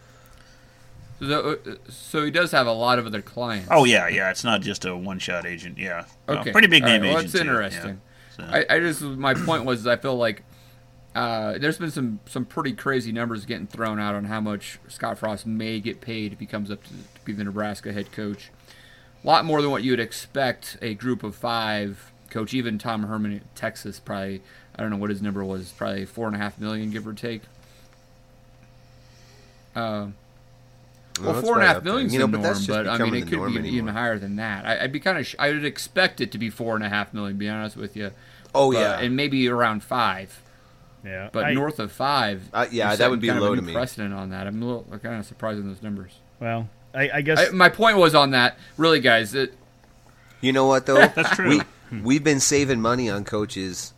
So, uh, so he does have a lot of other clients. Oh yeah, yeah. It's not just a one-shot agent. Yeah. Okay. pretty big name right, well, agent. That's interesting. Yeah. So. I, I just my point was I feel like uh, there's been some some pretty crazy numbers getting thrown out on how much Scott Frost may get paid if he comes up to, to be the Nebraska head coach. A lot more than what you would expect a group of five coach. Even Tom Herman at Texas probably I don't know what his number was, probably four and a half million, give or take. Uh, well, four and a half million is you know, the norm, but, but I mean, it could be anymore. even higher than that. I, would be kind of, sh- I would expect it to be four and a half million. To be honest with you. Oh but, yeah, and maybe around five. Yeah, but I, north of five. Uh, yeah, that would be low to me. Precedent on that. I'm a little kind of surprised in those numbers. Well, I, I guess I, my point was on that. Really, guys, it, you know what though? That's true. We, we've been saving money on coaches.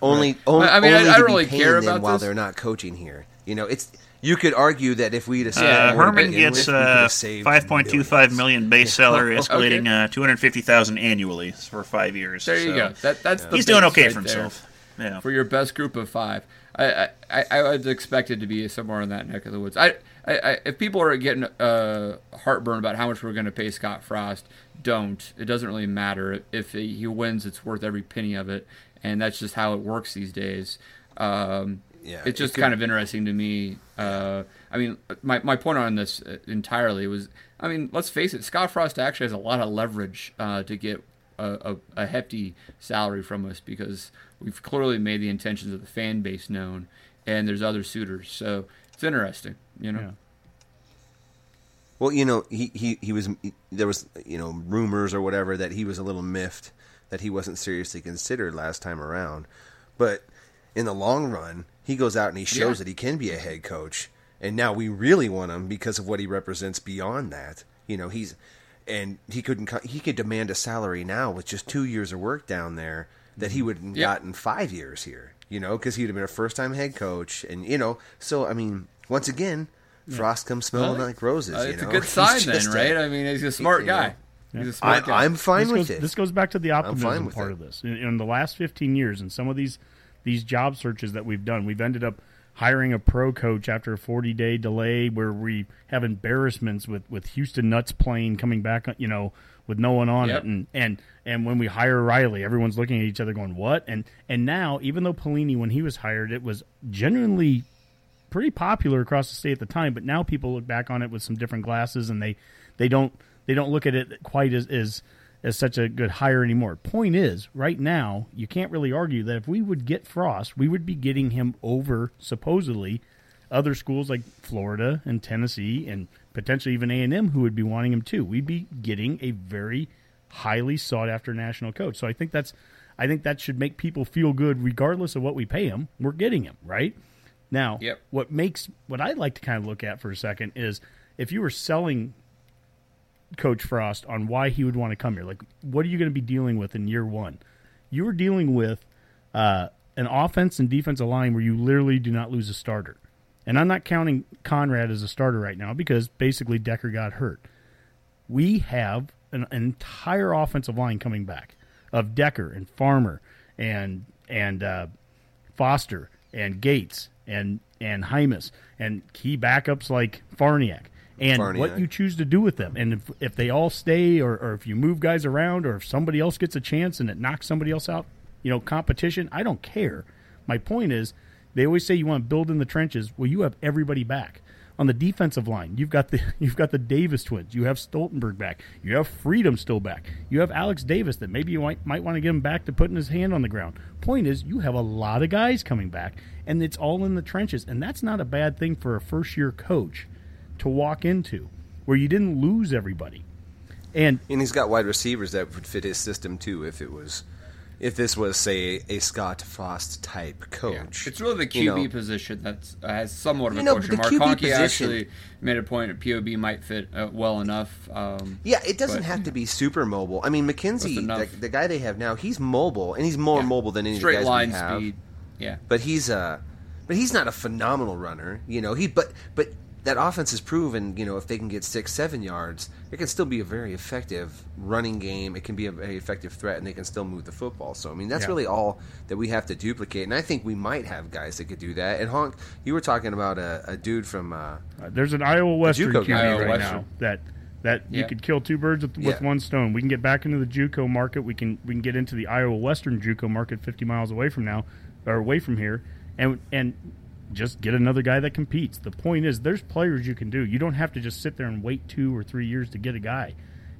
Only, right. only I mean, only I, I don't really care about while this. they're not coaching here. You know, it's you could argue that if we'd have saved uh, Herman gets uh, five point two five million base salary, escalating okay. uh, two hundred fifty thousand annually for five years. There you so. go. That, that's yeah. he's doing okay right for himself. Yeah. For your best group of five. I, I, I was expected to be somewhere in that neck of the woods. I, I, I if people are getting uh, heartburn about how much we're going to pay Scott Frost, don't. It doesn't really matter. If he wins, it's worth every penny of it, and that's just how it works these days. Um, yeah, it's just it could, kind of interesting to me. Uh, I mean, my my point on this entirely was, I mean, let's face it, Scott Frost actually has a lot of leverage uh, to get a, a, a hefty salary from us because we've clearly made the intentions of the fan base known, and there's other suitors. So it's interesting, you know. Yeah. Well, you know, he, he, he was there was you know rumors or whatever that he was a little miffed that he wasn't seriously considered last time around, but in the long run, he goes out and he shows yeah. that he can be a head coach, and now we really want him because of what he represents beyond that. You know, he's and he couldn't he could demand a salary now with just two years of work down there that he mm-hmm. would have yep. gotten five years here. You know, because he'd have been a first time head coach, and you know, so I mean, once again, Frost comes smelling well, like roses. Uh, it's know? a good sign, then, right? I mean, he's a smart guy. Know, He's a smart I, guy. I'm fine this with goes, it. This goes back to the optimism part it. of this. In, in, the last 15 years, and some of these these job searches that we've done, we've ended up hiring a pro coach after a 40 day delay where we have embarrassments with, with Houston Nutt's playing coming back, you know, with no one on yep. it. And, and, and when we hire Riley, everyone's looking at each other going, what? And, and now, even though Pelini, when he was hired, it was genuinely pretty popular across the state at the time, but now people look back on it with some different glasses and they, they don't, they don't look at it quite as, as as such a good hire anymore. Point is, right now, you can't really argue that if we would get Frost, we would be getting him over supposedly other schools like Florida and Tennessee and potentially even A&M who would be wanting him too. We'd be getting a very highly sought after national coach. So I think that's I think that should make people feel good regardless of what we pay him. We're getting him, right? Now, yep. what makes what I'd like to kind of look at for a second is if you were selling Coach Frost on why he would want to come here. Like, what are you going to be dealing with in year one? You were dealing with uh, an offense and defensive line where you literally do not lose a starter. And I'm not counting Conrad as a starter right now because basically Decker got hurt. We have an, an entire offensive line coming back of Decker and Farmer and and uh, Foster and Gates and and Hymas and key backups like Farniok and Farniok. what you choose to do with them. And if, if they all stay or, or if you move guys around or if somebody else gets a chance and it knocks somebody else out, you know, competition, I don't care. My point is they always say you want to build in the trenches. Well, you have everybody back on the defensive line. You've got the you've got the Davis twins. You have Stoltenberg back. You have Freedom still back. You have Alex Davis that maybe you might might want to get him back to putting his hand on the ground. Point is, you have a lot of guys coming back, and it's all in the trenches, and that's not a bad thing for a first year coach to walk into, where you didn't lose everybody. And and he's got wide receivers that would fit his system too if it was if this was say a Scott Frost type coach. Yeah. It's really the QB you know, position that uh, has somewhat of a You question mark. Conkey actually made a point that POB might fit uh, well enough. Um, yeah, it doesn't but, have to be super mobile. I mean, McKenzie, the, the, guy they have now, he's mobile and he's more yeah. mobile than any Straight of the guys we have. Speed. Yeah, but he's uh, but he's not a phenomenal runner. You know, he but but that offense has proven, you know, if they can get six, seven yards, it can still be a very effective running game. It can be a very effective threat, and they can still move the football. So, I mean, that's yeah. really all that we have to duplicate. And I think we might have guys that could do that. And Honk, you were talking about a, a dude from. Uh, uh, there's an Iowa Western QB right Western. now that that yeah. you could kill two birds with, with yeah. one stone. We can get back into the JUCO market. We can we can get into the Iowa Western JUCO market, 50 miles away from now or away from here, and and just get another guy that competes. The point is, there's players you can do. You don't have to just sit there and wait two or three years to get a guy.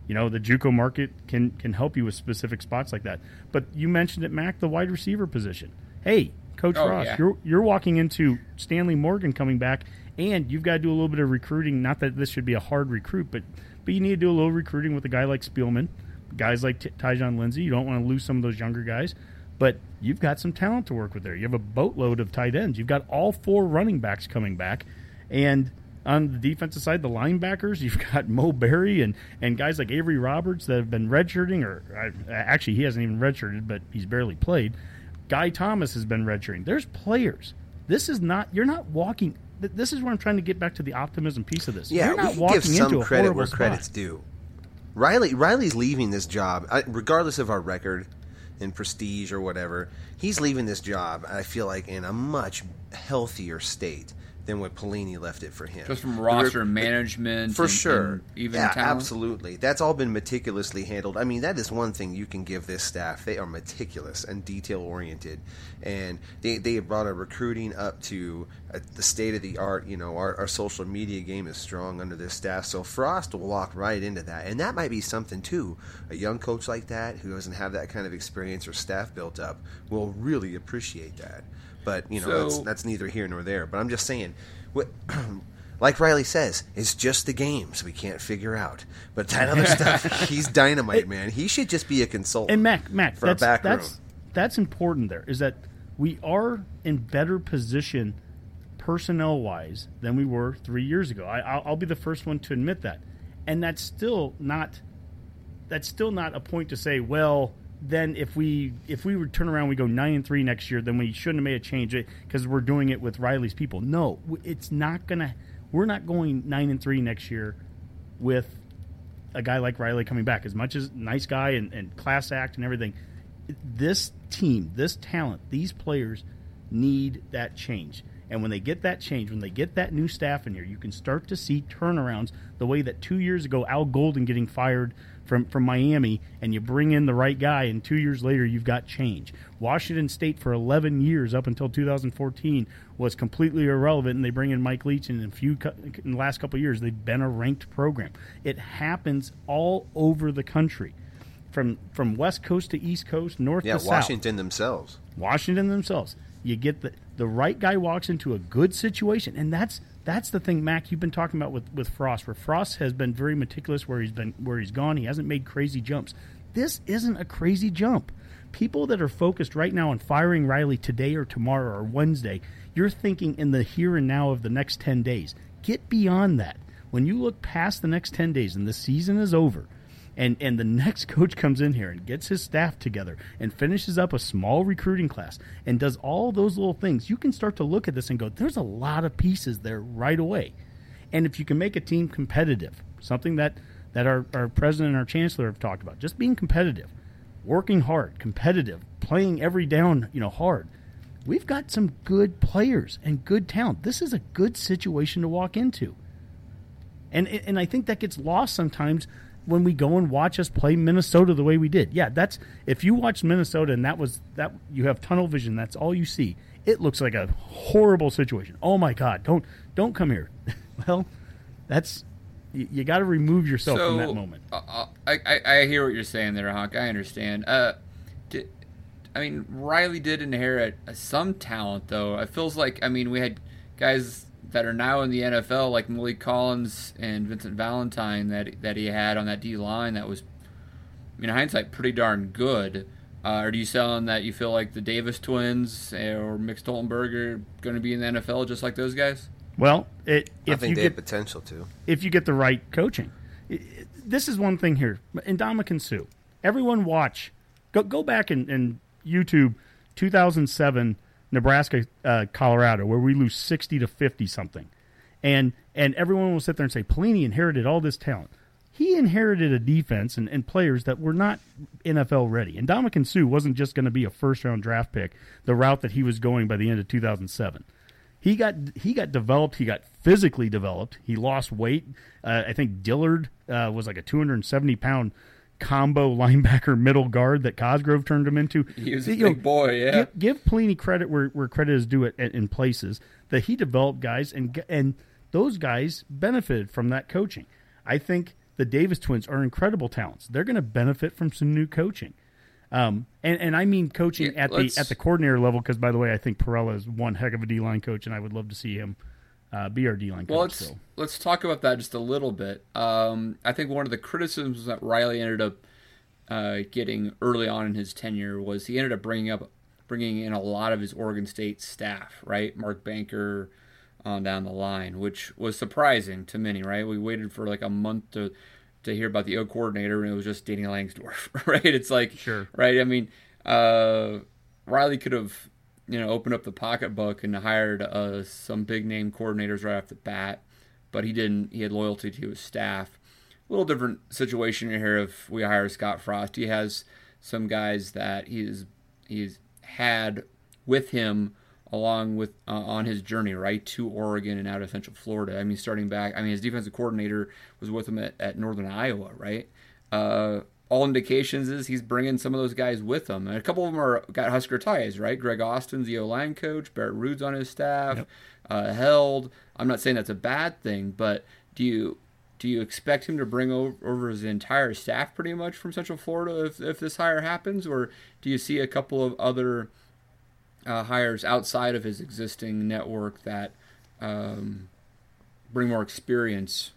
You know, the JUCO market can can help you with specific spots like that. But you mentioned it, Mac, the wide receiver position. Hey, Coach oh, Ross, yeah. you're you're walking into Stanley Morgan coming back, and you've got to do a little bit of recruiting. Not that this should be a hard recruit, but but you need to do a little recruiting with a guy like Spielman, guys like T- Tyjon Lindsey. You don't want to lose some of those younger guys. But you've got some talent to work with there. You have a boatload of tight ends. You've got all four running backs coming back. And on the defensive side, the linebackers, you've got Mo Barry and, and guys like Avery Roberts that have been redshirting, or uh, actually, he hasn't even redshirted, but he's barely played. Guy Thomas has been redshirting. There's players. This is not, you're not walking. This is where I'm trying to get back to the optimism piece of this. Yeah, you're not we can give some credit where spot. credit's due. Riley Riley's leaving this job, regardless of our record in prestige or whatever. He's leaving this job, I feel like, in a much healthier state than what Pelini left it for him. Just from roster management, for and, sure. And even yeah, talent. absolutely. That's all been meticulously handled. I mean, that is one thing you can give this staff. They are meticulous and detail oriented, and they they brought our recruiting up to uh, the state of the art. You know, our, our social media game is strong under this staff. So Frost will walk right into that, and that might be something too. A young coach like that who doesn't have that kind of experience or staff built up will really appreciate that. But you know, so, that's, that's neither here nor there. But I'm just saying, what, like Riley says, it's just the games we can't figure out. But that other stuff, he's dynamite, man. He should just be a consultant. And Mac, Mac, for that's, back that's, room. That's important. There is that we are in better position personnel wise than we were three years ago. I, will be the first one to admit that, and that's still not that's still not a point to say, well, then if we if we would turn around we go nine and three next year, then we shouldn't have made a change because we're doing it with Riley's people. No, it's not gonna. We're not going nine and three next year with a guy like Riley coming back. As much as nice guy and, and class act and everything, this team, this talent, these players need that change. And when they get that change, when they get that new staff in here, you can start to see turnarounds the way that two years ago Al Golden getting fired from, from Miami and you bring in the right guy, and two years later, you've got change. Washington State for 11 years up until 2014 was completely irrelevant, and they bring in Mike Leach, and in, a few, in the last couple years, they've been a ranked program. It happens all over the country. From, from west coast to east coast, north yeah, to south. Washington themselves. Washington themselves. You get the the right guy walks into a good situation, and that's that's the thing, Mac. You've been talking about with with Frost, where Frost has been very meticulous where he's been where he's gone. He hasn't made crazy jumps. This isn't a crazy jump. People that are focused right now on firing Riley today or tomorrow or Wednesday, you're thinking in the here and now of the next ten days. Get beyond that. When you look past the next ten days and the season is over, and and the next coach comes in here and gets his staff together and finishes up a small recruiting class and does all those little things, you can start to look at this and go, there's a lot of pieces there right away. And if you can make a team competitive, something that that our, our president and our chancellor have talked about, just being competitive, working hard, competitive, playing every down, you know, hard. We've got some good players and good talent. This is a good situation to walk into. And and I think that gets lost sometimes when we go and watch us play Minnesota the way we did. Yeah, that's if you watch Minnesota and that was that you have tunnel vision, that's all you see. It looks like a horrible situation. Oh my god, don't don't come here. well, that's you, you got to remove yourself so, from that moment. Uh, uh, I, I, I hear what you're saying there, Honk. I understand. Uh, did, I mean, Riley did inherit some talent, though. It feels like I mean we had guys that are now in the NFL, like Maliek Collins and Vincent Valentine, that that he had on that D line, that was, I mean, in hindsight, pretty darn good. Uh, are you selling that you feel like the Davis twins or Mick Stoltenberg are going to be in the NFL just like those guys? Well, it, if I think you they get have potential to. If you get the right coaching, this is one thing here. Ndamukong Suh. Everyone watch. Go go back and, and YouTube 2007 Nebraska, uh, Colorado, where we lose sixty to fifty something, and and everyone will sit there and say Pelini inherited all this talent. He inherited a defense and, and players that were not NFL ready. And Ndamukong Suh wasn't just going to be a first round draft pick, the route that he was going by the end of 2007. He got he got developed. He got physically developed. He lost weight. Uh, I think Dillard uh, was like a 270 pound combo linebacker middle guard that Cosgrove turned him into. He was a you big know, boy, yeah. Give, give Pelini credit where, where credit is due at, in places that he developed guys and and those guys benefited from that coaching. I think the Davis twins are incredible talents. They're going to benefit from some new coaching. Um, and, and I mean coaching yeah, at the at the coordinator level because by the way I think Parrella is one heck of a D line coach and I would love to see him uh, BRD line. Well, let's so. let's talk about that just a little bit. Um, I think one of the criticisms that Riley ended up uh, getting early on in his tenure was he ended up bringing up bringing in a lot of his Oregon State staff, right? Mark Banker on down the line, which was surprising to many, right? We waited for like a month to to hear about the O coordinator, and it was just Danny Langsdorf, right? It's like, sure, right? I mean, uh, Riley could have you know, opened up the pocketbook and hired uh, some big name coordinators right off the bat, but he didn't. He had loyalty to his staff. A little different situation here if we hire Scott Frost. He has some guys that he's he's had with him along with uh, on his journey right to Oregon and out of Central Florida. I mean, starting back, I mean, his defensive coordinator was with him at, at Northern Iowa, right? Uh, all indications is he's bringing some of those guys with him. And a couple of them are got Husker ties, right? Greg Austin's the O line coach. Barrett Ruud's on his staff. Yep. Uh, held. I'm not saying that's a bad thing, but do you do you expect him to bring over, over his entire staff pretty much from Central Florida if, if this hire happens, or do you see a couple of other uh, hires outside of his existing network that um, bring more experience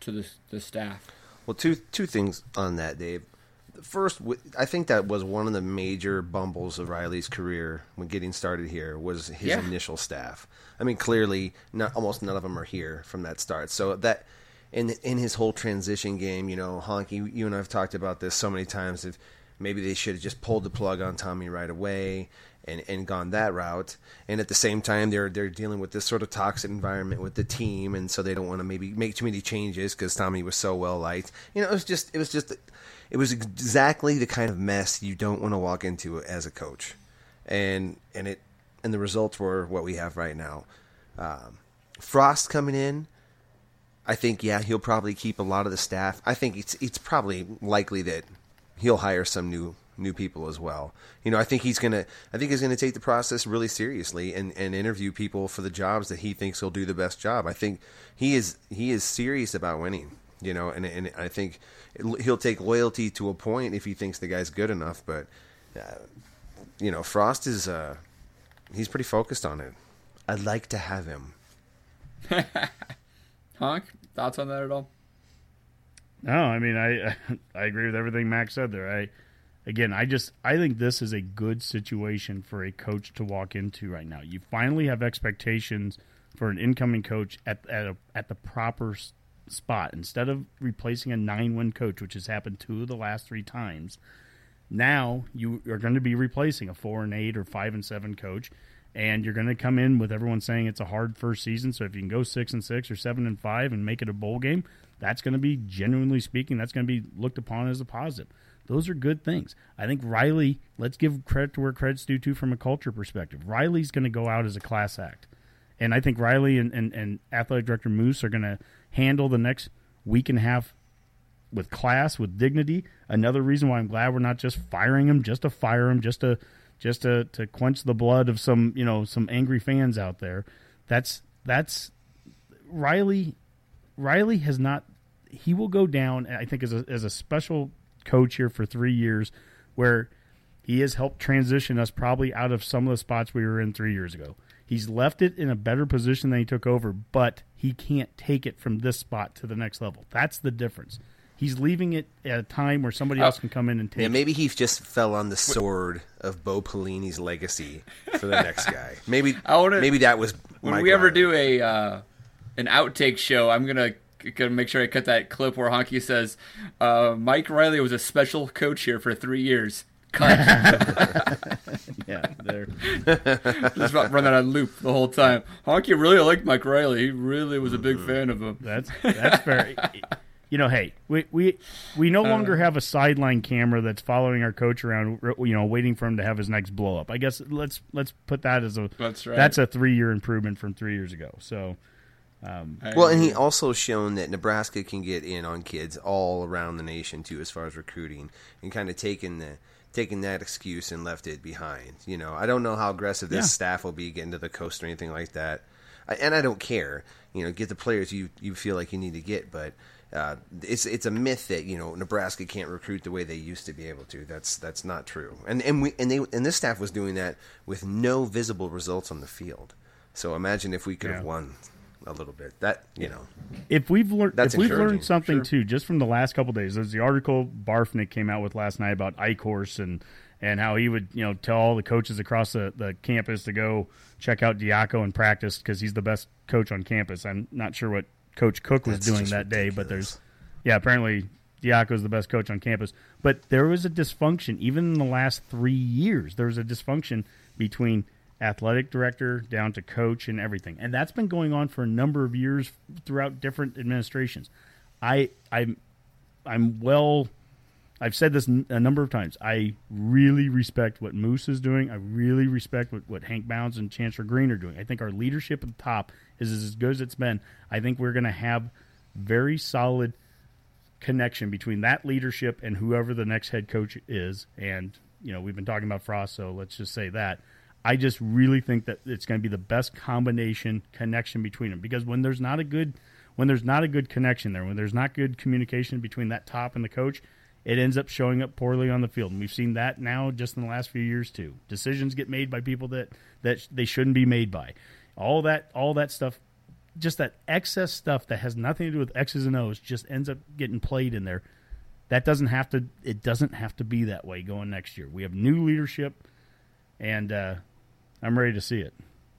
to the the staff? Well, two two things on that, Dave. First, I think that was one of the major bumbles of Riley's career when getting started here was his yeah. initial staff. I mean, clearly, not almost none of them are here from that start. So that in in his whole transition game, you know, Honky, you and I have talked about this so many times. If maybe they should have just pulled the plug on Tommy right away and, and gone that route. And at the same time, they're they're dealing with this sort of toxic environment with the team, and so they don't want to maybe make too many changes because Tommy was so well liked. You know, it was just it was just it was exactly the kind of mess you don't want to walk into as a coach, and and it and the results were what we have right now. Um, Frost coming in. I think yeah he'll probably keep a lot of the staff. I think it's it's probably likely that he'll hire some new new people as well. You know, I think he's gonna I think he's gonna take the process really seriously and, and interview people for the jobs that he thinks he'll do the best job. I think he is he is serious about winning. You know, and and I think he'll take loyalty to a point if he thinks the guy's good enough. But uh, you know, Frost is uh, he's pretty focused on it. I'd like to have him. Honk, thoughts on that at all? No, I mean I I agree with everything Max said there. I again, I just I think this is a good situation for a coach to walk into right now. You finally have expectations for an incoming coach at at, a, at the proper spot. Instead of replacing a nine win coach, which has happened two of the last three times, now you are going to be replacing a four and eight or five and seven coach, and you're going to come in with everyone saying it's a hard first season. So if you can go six and six or seven and five and make it a bowl game, that's going to be genuinely speaking, that's going to be looked upon as a positive. Those are good things. I think Riley, let's give credit to where credit's due to from a culture perspective. Riley's going to go out as a class act. And I think Riley and, and, and athletic director Moos are going to handle the next week and a half with class, with dignity. Another reason why I'm glad we're not just firing him just to fire him, just to just to, to quench the blood of some you know some angry fans out there. That's that's Riley. Riley has not. He will go down. I think as a as a special coach here for three years, where he has helped transition us probably out of some of the spots we were in three years ago. He's left it in a better position than he took over, but he can't take it from this spot to the next level. That's the difference. He's leaving it at a time where somebody else can come in and take. Yeah, maybe he just fell on the sword of Bo Pelini's legacy for the next guy. Maybe I wanna, maybe that was when Mike we Riley. ever do a uh, an outtake show. I'm gonna gonna make sure I cut that clip where Honky says uh, Mike Riley was a special coach here for three years. Cut. yeah, there. Just run that on loop the whole time. Honky really liked Mike Riley. He really was a big fan of him. That's that's fair. you know, hey, we we we no longer have a sideline camera that's following our coach around, you know, waiting for him to have his next blow up. I guess let's let's put that as a that's right. That's a three year improvement from three years ago. So. Um, well, and he also shown that Nebraska can get in on kids all around the nation too, as far as recruiting, and kind of taking the taking that excuse and left it behind. You know, I don't know how aggressive this yeah. staff will be getting to the coast or anything like that, I, and I don't care. You know, get the players you you feel like you need to get, but uh, it's it's a myth that you know Nebraska can't recruit the way they used to be able to. That's that's not true. And and we and they and this staff was doing that with no visible results on the field. So imagine if we could yeah. have won a little bit. That you know, if we've learned if we've learned something sure. too, just from the last couple days, there's the article Barfknecht came out with last night about Eichorst and and how he would you know tell all the coaches across the, the campus to go check out Diaco and practice because he's the best coach on campus. I'm not sure what Coach Cook was That's doing that ridiculous. day, but there's yeah apparently Diaco is the best coach on campus. But there was a dysfunction even in the last three years. There was a dysfunction between athletic director down to coach and everything. And that's been going on for a number of years throughout different administrations. I I'm I'm well I've said this a number of times. I really respect what Moos is doing. I really respect what, what Hank Bounds and Chancellor Green are doing. I think our leadership at the top is as good as it's been. I think we're going to have very solid connection between that leadership and whoever the next head coach is. And, you know, we've been talking about Frost, so let's just say that. I just really think that it's going to be the best combination connection between them because when there's not a good when there's not a good connection there, when there's not good communication between that top and the coach, it ends up showing up poorly on the field. And we've seen that now just in the last few years too. Decisions get made by people that that they shouldn't be made by. All that all that stuff just that excess stuff that has nothing to do with X's and O's just ends up getting played in there. That doesn't have to it doesn't have to be that way going next year. We have new leadership and uh, I'm ready to see it.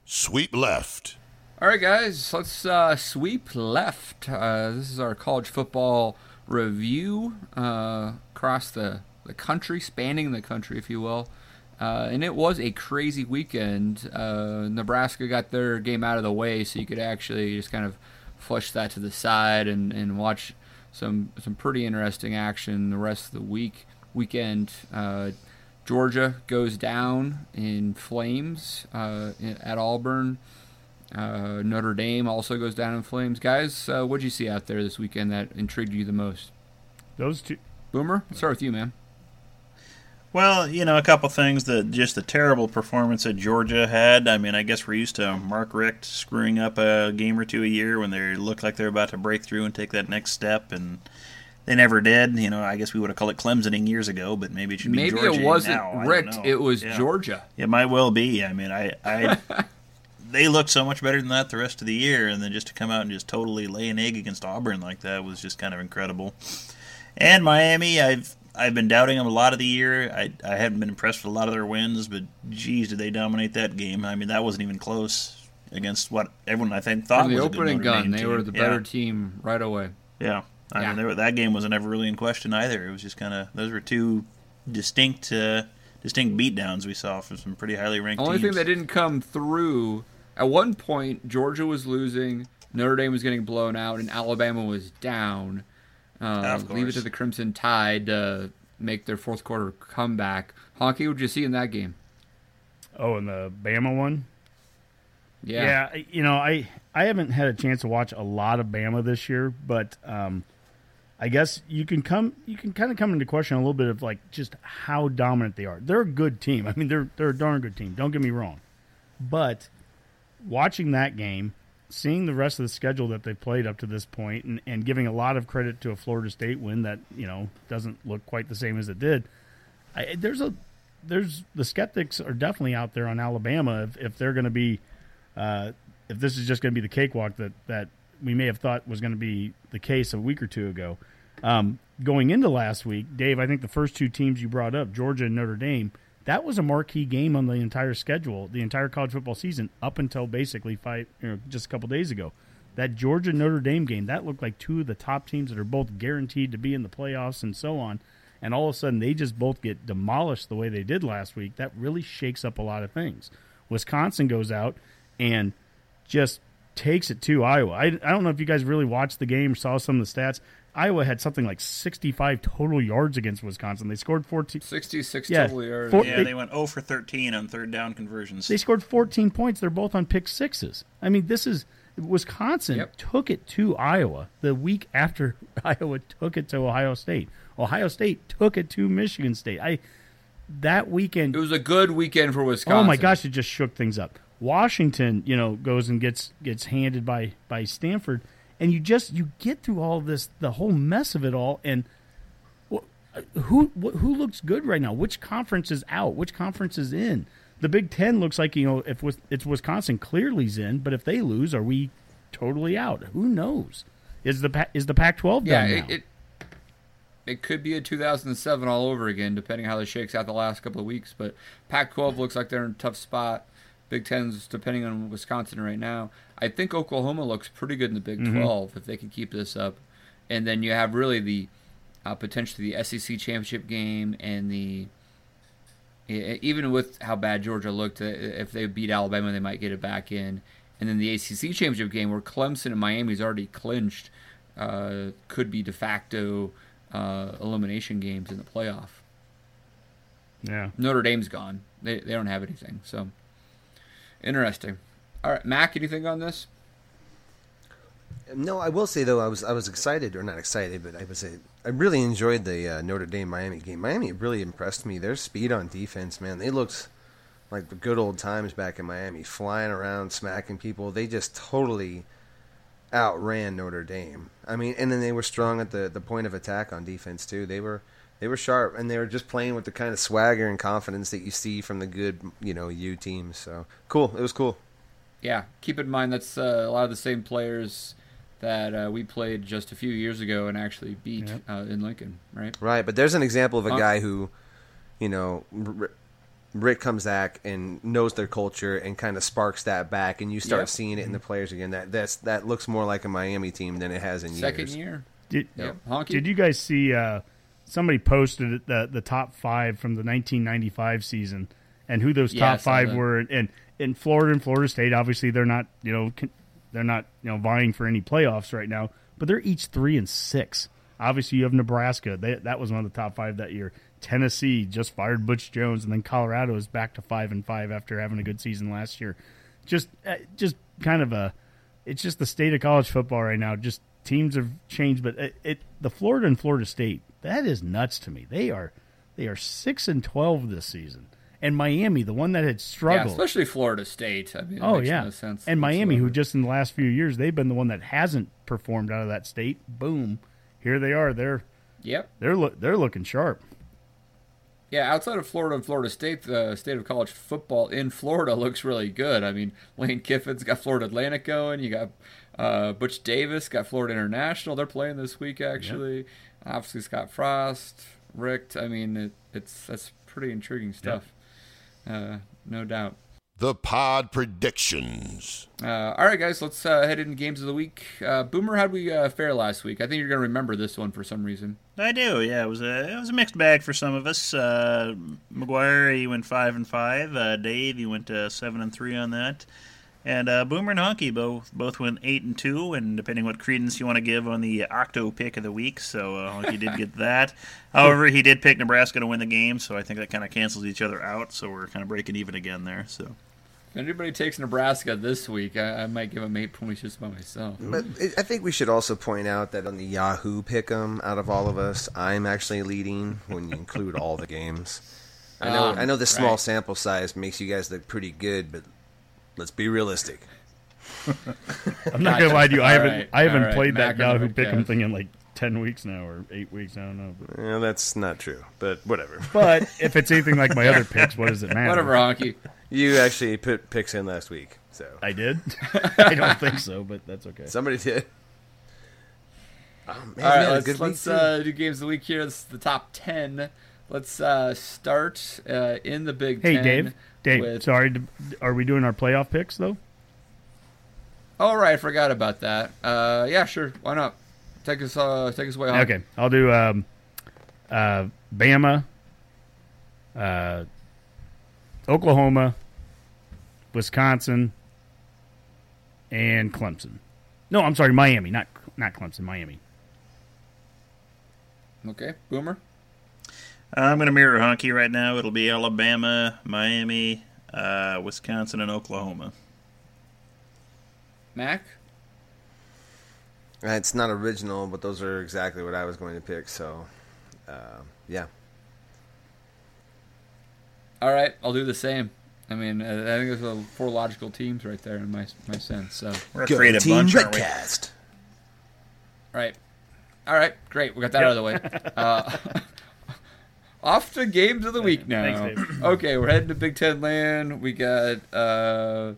Sweep left. All right, guys, let's uh, sweep left. Uh, this is our college football review uh, across the, the country, spanning the country, if you will. Uh, and it was a crazy weekend. Uh, Nebraska got their game out of the way, so you could actually just kind of flush that to the side and, and watch some some pretty interesting action the rest of the week weekend. Georgia goes down in flames uh, at Auburn. Uh, Notre Dame also goes down in flames. Guys, uh, what did you see out there this weekend that intrigued you the most? Those two. Boomer, Let's start with you, man. Well, you know, a couple things that just the terrible performance that Georgia had. I mean, I guess we're used to Mark Richt screwing up a game or two a year when they look like they're about to break through and take that next step, and they never did. You know, I guess we would have called it Clemsoning years ago, but maybe it should be maybe Georgia it wasn't now. Richt. It was yeah. Georgia. It might well be. I mean, I, I they looked so much better than that the rest of the year, and then just to come out and just totally lay an egg against Auburn like that was just kind of incredible. And Miami, I've I've been doubting them a lot of the year. I I haven't been impressed with a lot of their wins, but geez, did they dominate that game? I mean, that wasn't even close against what everyone I think thought From the was opening a good Notre gun. They team. were the better Yeah. team right away. Yeah, I Yeah. mean they were, that game wasn't ever really in question either. It was just kind of those were two distinct uh, distinct beatdowns we saw from some pretty highly ranked. Only teams. thing that didn't come through at one point, Georgia was losing, Notre Dame was getting blown out, and Alabama was down. Uh, Of leave it to the Crimson Tide to make their fourth quarter comeback. Honky, what did you see in that game? Oh, in the Bama one. Yeah, Yeah, you know, I I haven't had a chance to watch a lot of Bama this year, but um, I guess you can come you can kind of come into question a little bit of like just how dominant they are. They're a good team. I mean, they're they're a darn good team. Don't get me wrong, but watching that game, seeing the rest of the schedule that they've played up to this point, and, and giving a lot of credit to a Florida State win that you know doesn't look quite the same as it did. I, there's a there's the skeptics are definitely out there on Alabama if, if they're going to be uh, if this is just going to be the cakewalk that that we may have thought was going to be the case a week or two ago. Um, going into last week, Dave, I think the first two teams you brought up, Georgia and Notre Dame, that was a marquee game on the entire schedule, the entire college football season, up until basically five, you know, just a couple days ago. That Georgia Notre Dame game, that looked like two of the top teams that are both guaranteed to be in the playoffs and so on. And all of a sudden, they just both get demolished the way they did last week. That really shakes up a lot of things. Wisconsin goes out and just takes it to Iowa. I, I don't know if you guys really watched the game, saw some of the stats. Iowa had something like 65 total yards against Wisconsin. They scored 14. 66 Yeah, total yards. four- Yeah, they- they went 0 for 13 on third down conversions. They scored 14 points. They're both on pick sixes. I mean, this is Wisconsin Yep. took it to Iowa the week after Iowa took it to Ohio State. Ohio State took it to Michigan State. I that weekend It was a good weekend for Wisconsin. Oh my gosh, it just shook things up. Washington, you know, goes and gets gets handed by by Stanford, and you just you get through all this, the whole mess of it all, and who who looks good right now? Which conference is out? Which conference is in? The Big Ten looks like you know if it's Wisconsin clearly's in, but if they lose, are we totally out? Who knows? Is the is the Pac-12 Yeah, done it, it it could be a 2007 all over again, depending how this shakes out the last couple of weeks. But Pac-12 looks like they're in a tough spot. Big Ten's depending on Wisconsin right now. I think Oklahoma looks pretty good in the Big 12 if they can keep this up. And then you have really the uh, potentially the SEC championship game and the even with how bad Georgia looked, uh, if they beat Alabama, they might get it back in. And then the ACC championship game, where Clemson and Miami's already clinched, uh, could be de facto uh, elimination games in the playoff. yeah. Notre Dame's gone; they they don't have anything. So interesting. All right, Mac, anything on this? No, I will say though, I was I was excited or not excited, but I was uh, I really enjoyed the uh, Notre Dame Miami game. Miami really impressed me. Their speed on defense, man, they looked like the good old times back in Miami, flying around, smacking people. They just totally outran Notre Dame. I mean, and then they were strong at the the point of attack on defense too. They were they were sharp, and they were just playing with the kind of swagger and confidence that you see from the good you know U teams. So cool, it was cool. Yeah, keep in mind that's uh, a lot of the same players that uh, we played just a few years ago and actually beat Yep. uh, in Lincoln, right? Right, but there's an example of a guy who, you know, R- Richt comes back and knows their culture and kind of sparks that back, and you start Yep. seeing it in the players again. That that's that looks more like a Miami team than it has in Second years. year. Did, Yep. Honky? Did you guys see? Uh, somebody posted it- the the top five from the 1995 season, and who those top five were. And in Florida and Florida State, obviously they're not you know they're not you know vying for any playoffs right now, but they're each three and six. Obviously, you have Nebraska. They, that was one of the top five that year. Tennessee just fired Butch Jones, and then Colorado is back to five and five after having a good season last year. Just, uh, just kind of a, it's just the state of college football right now. Just teams have changed, but it, it the Florida and Florida State that is nuts to me. They are, they are six and twelve this season, and Miami, the one that had Yeah, struggled. especially Florida State. I mean, it Oh makes yeah, no sense and Miami, who just in the last few years they've been the one that hasn't performed out of that state. Boom, here they are. They're Yep. they're lo- they're looking sharp. Yeah, outside of Florida and Florida State, the state of college football in Florida looks really good. I mean, Lane Kiffin's got Florida Atlantic going. You got uh, Butch Davis got Florida International. They're playing this week, actually. Obviously, Scott Frost, Richt. I mean, it, it's that's pretty intriguing stuff. Uh, no doubt. the pod predictions. Uh, all right, guys, let's uh, head into games of the week. Uh, Boomer, how'd we uh, fare last week? I think you're going to remember this one for some reason. I do. Yeah, it was a it was a mixed bag for some of us. Uh, McGuire, he went five and five. Uh, Dave, he went seven and three on that. And uh, Boomer and Honky both both went eight and two, and depending what credence you want to give on the Octo pick of the week, so uh, Honky did get that. However, he did pick Nebraska to win the game, so I think that kind of cancels each other out. So we're kind of breaking even again there. So if anybody takes Nebraska this week, I, I might give them eight points just by myself. But I think we should also point out that on the Yahoo pick'em, out of all of us, I'm actually leading when you include all the games. I know, Um, I know the small right. sample size makes you guys look pretty good, but let's be realistic. I'm not gonna lie to you. I All haven't right, I haven't all right. played Back that on the Yahoo Pick'em thing in like ten weeks now or eight weeks. I don't know. But, Well, that's not true, but whatever. but if it's anything like my other picks, what does it matter? Whatever, Honky. You actually put picks in last week, so I did. I don't think so, but that's okay. somebody did. Oh man, All we right, had a let's, let's uh, do games of the week here. This is the top 10. Let's uh, start uh, in the Big Hey, Ten. Dave. Dave, with- sorry. Are we doing our playoff picks though? Oh, right, I forgot about that. Uh, yeah, sure. Why not? Take us, uh, take us away. Honky. Okay, I'll do um, uh, Bama, uh, Oklahoma, Wisconsin, and Clemson. No, I'm sorry, Miami, not not Clemson, Miami. Okay, Boomer. I'm going to mirror Honky right now. It'll be Alabama, Miami, uh, Wisconsin, and Oklahoma. Mac. Uh, It's not original, but those are exactly what I was going to pick. So, uh, yeah. All right, I'll do the same. I mean, uh, I think there's uh, four logical teams right there in my my sense. So, We're a Go creative Team bunch, aren't we? Redcast. right. All right, great. We got that out of the way. Uh, off to games of the week now. Thanks, okay, we're heading to Big Ten land. We got, uh,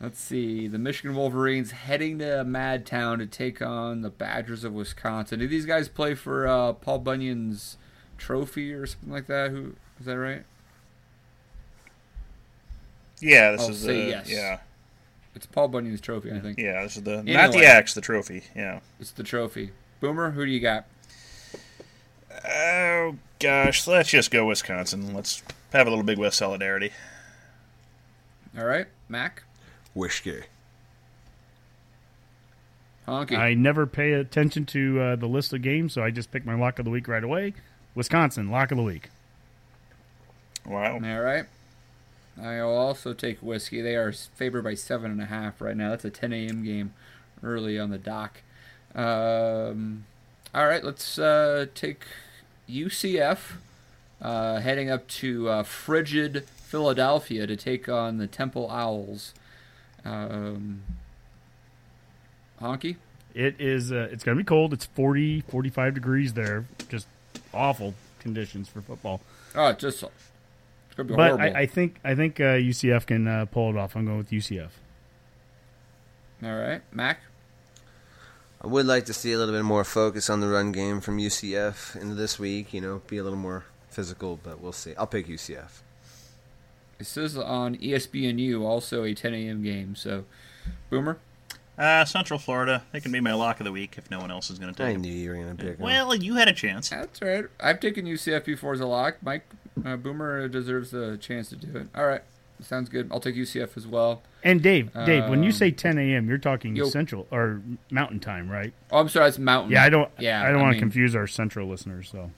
let's see, the Michigan Wolverines heading to Mad Town to take on the Badgers of Wisconsin. Do these guys play for uh, Paul Bunyan's trophy or something like that? Who is that right? Yeah, this I'll is say the yes. yeah It's Paul Bunyan's trophy, I think. yeah this is the not the axe, the trophy. Yeah. It's the trophy. Boomer, who do you got? Oh gosh, let's just go Wisconsin. Let's have a little Big West solidarity. All right, Mac, Whiskey. Honky. I never pay attention to uh, the list of games, so I just pick my lock of the week right away. Wisconsin, lock of the week. Wow. All right. I'll also take whiskey. They are favored by seven and a half right now. That's a 10 a.m. game, early on the dock. Um, all right, let's uh, take UCF uh, heading up to uh, frigid Philadelphia to take on the Temple Owls. Um, honky. It is. Uh, it's going to be cold. It's 40, 45 degrees there. Just awful conditions for football. Oh, it's just it's gonna be But horrible. I, I think I think uh, UCF can uh, pull it off. I'm going with UCF. all right, Mac. I would like to see a little bit more focus on the run game from UCF into this week. You know, be a little more physical, but we'll see. I'll pick UCF. This is on ESPNU, also a 10 a.m. game. So, Boomer. Uh, Central Florida. They can be my lock of the week if no one else is going to I take it. knew you were going to pick them. Well, you had a chance. That's right. I've taken UCF before as a lock. Mike uh, Boomer deserves the chance to do it. All right, sounds good. I'll take UCF as well. And Dave, Dave, when you Um, say 10 a.m., you're talking yo- Central or Mountain Time, right? Oh, I'm sorry, it's Mountain. Yeah, I don't. Yeah, I don't I want to confuse our Central listeners. So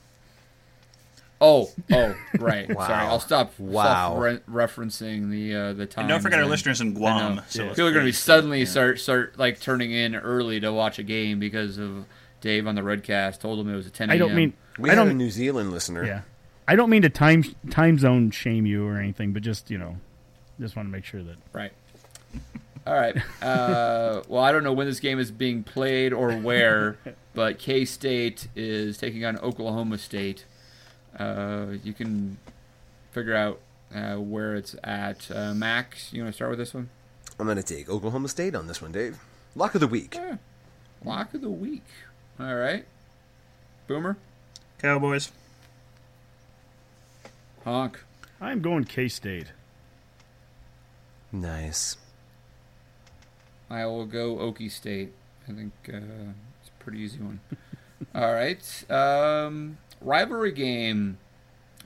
Oh, oh, right. Wow. Sorry, I'll stop. Wow. Stop re- referencing the uh, the time. And don't forget our listeners in Guam. So let's People are going to be suddenly yeah. start start like turning in early to watch a game because of Dave on the Redcast told them it was a 10 a.m. I don't mean. we I have don't. New Zealand listener. Yeah, I don't mean to time time zone shame you or anything, but just you know, just want to make sure that Right. All right. Uh, well, I don't know when this game is being played or where, but K State is taking on Oklahoma State. Uh, you can figure out uh, where it's at. Uh, Max, you want to start with this one? I'm going to take Oklahoma State on this one, Dave. Lock of the week. Lock of the week. All right. Boomer? Cowboys. Honk. I'm going K State. Nice. I will go Okie State. I think uh, it's a pretty easy one. All right. Um, rivalry game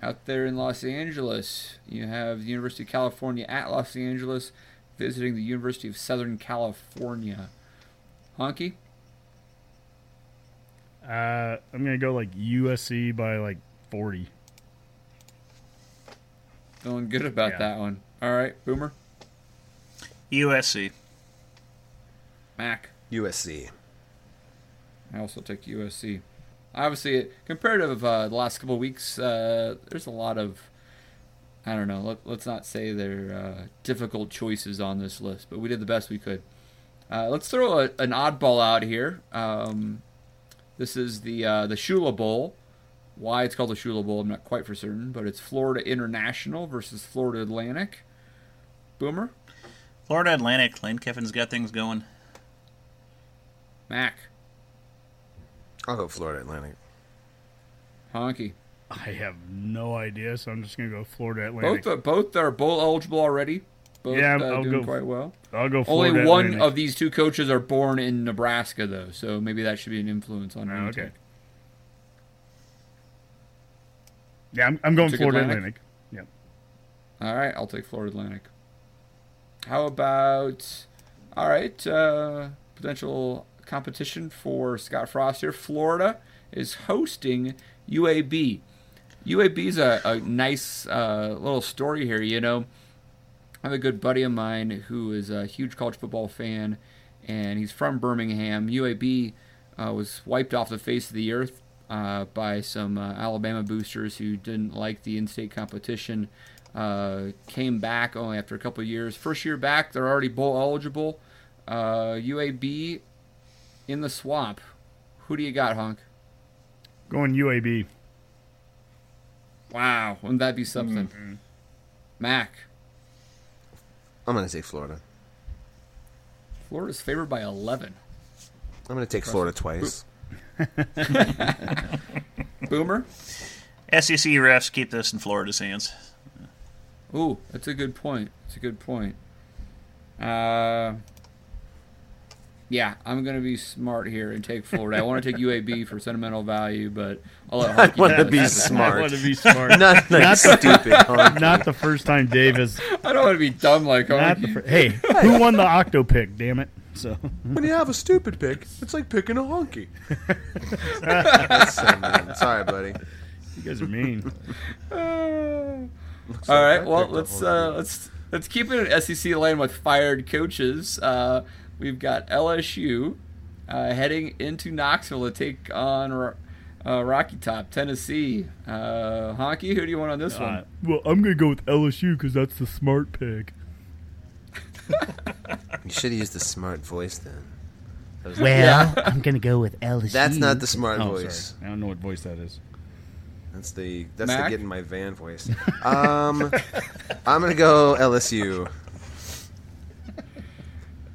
out there in Los Angeles. You have the University of California at Los Angeles visiting the University of Southern California. Honky? Uh, I'm gonna go like USC by like 40. Feeling good about Yeah. that one. All right, Boomer, USC. Mac. USC. I also took USC. Obviously, comparative uh, the last couple of weeks, uh, there's a lot of I don't know. Let, let's not say they're uh, difficult choices on this list, but we did the best we could. Uh, let's throw a, an oddball out here. Um, this is the uh, the Shula Bowl. Why it's called the Shula Bowl, I'm not quite for certain, but it's Florida International versus Florida Atlantic. Boomer, Florida Atlantic. Lane Kiffin's got things going. Mac, I'll go Florida Atlantic. Honky. I have no idea, so I'm just gonna go Florida Atlantic. Both are, both are bowl eligible already. Both Yeah, uh, I'll doing go- quite well. I'll go Florida Only one Atlantic. of these two coaches are born in Nebraska, though, so maybe that should be an influence on. Oh, who okay. take. Yeah, I'm, I'm going Florida Atlantic? Atlantic. Yeah. All right, I'll take Florida Atlantic. How about all right? Uh, potential competition for Scott Frost here. Florida is hosting UAB. UAB is a, a nice uh, little story here. You know, I have a good buddy of mine who is a huge college football fan, and he's from Birmingham. UAB uh, was wiped off the face of the earth uh, by some uh, Alabama boosters who didn't like the in-state competition. Uh, came back only after a couple of years. First year back, they're already bowl eligible. Uh, UAB in the swamp. Who do you got, Honk? Going UAB. Wow, wouldn't that be something? Mac, I'm going to take Florida. Florida's favored by 11. I'm going to take Florida twice. Boomer? SEC refs keep this in Florida's hands. Ooh, that's a good point. That's a good point. Uh, yeah, I'm gonna be smart here and take Florida. I want to take UAB for sentimental value, but I'll let I want to have be it. I smart. want to be smart. Not like Not the- stupid. Huh? Not the first time Dave has. I don't want to be dumb like Not the Honky. fir- hey, who won the octo pick? Damn it! So When you have a stupid pick, it's like picking a honky. That's so mean. Sorry, buddy. you guys are mean. All right, I well picked a let's uh, let's let's keep it in SEC lane with fired coaches. Uh, we've got LSU uh, heading into Knoxville to take on uh, Rocky Top, Tennessee. Uh, Honky, who do you want on this one? Uh, well, I'm gonna go with LSU because that's the smart pick. You should have used the smart voice then. That was- Well, I'm gonna go with LSU. That's not the smart Oh, voice. sorry. I don't know what voice that is. That's the that's Mac? the get in my van voice. Um, I'm gonna go LSU.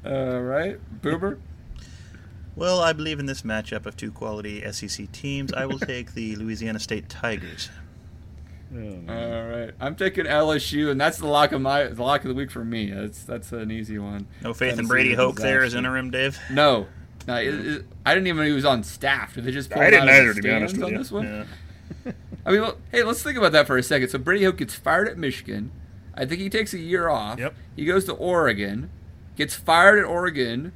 All right, Boober. Well, I believe in this matchup of two quality SEC teams. I will take the Louisiana State Tigers. Oh. All right, I'm taking LSU, and that's the lock of my the lock of the week for me. That's that's an easy one. No faith in Brady is Hoke there as interim, Dave. No, no, it, it, I didn't even know he was on staff. Did they just? Pull I him didn't out either, to be honest stands with on you. this one? Yeah. I mean, well, hey, let's think about that for a second. So Brady Hoke gets fired at Michigan. I think he takes a year off. Yep. He goes to Oregon, gets fired at Oregon,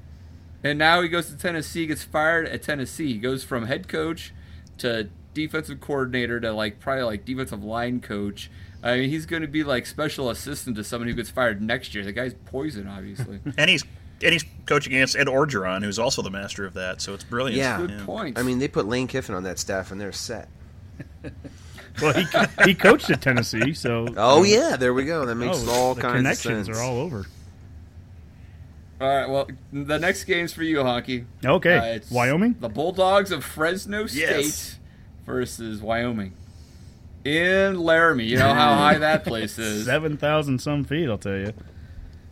and now he goes to Tennessee, gets fired at Tennessee. He goes from head coach to defensive coordinator to like probably like defensive line coach. I mean, he's going to be like special assistant to someone who gets fired next year. The guy's poison, obviously. And he's and he's coaching against Ed Orgeron, who's also the master of that. So it's brilliant. Yeah. Good point. I mean, they put Lane Kiffin on that staff and they're set. Well, he he coached at Tennessee, so Oh yeah, there we go. That makes oh, all the kinds of connections sense. are all over. All right. Well, the next game's for you, Honky. Okay, Uh, it's Wyoming. The Bulldogs of Fresno State Yes. versus Wyoming. In Laramie. You know how high that place is. Seven thousand some feet. I'll tell you.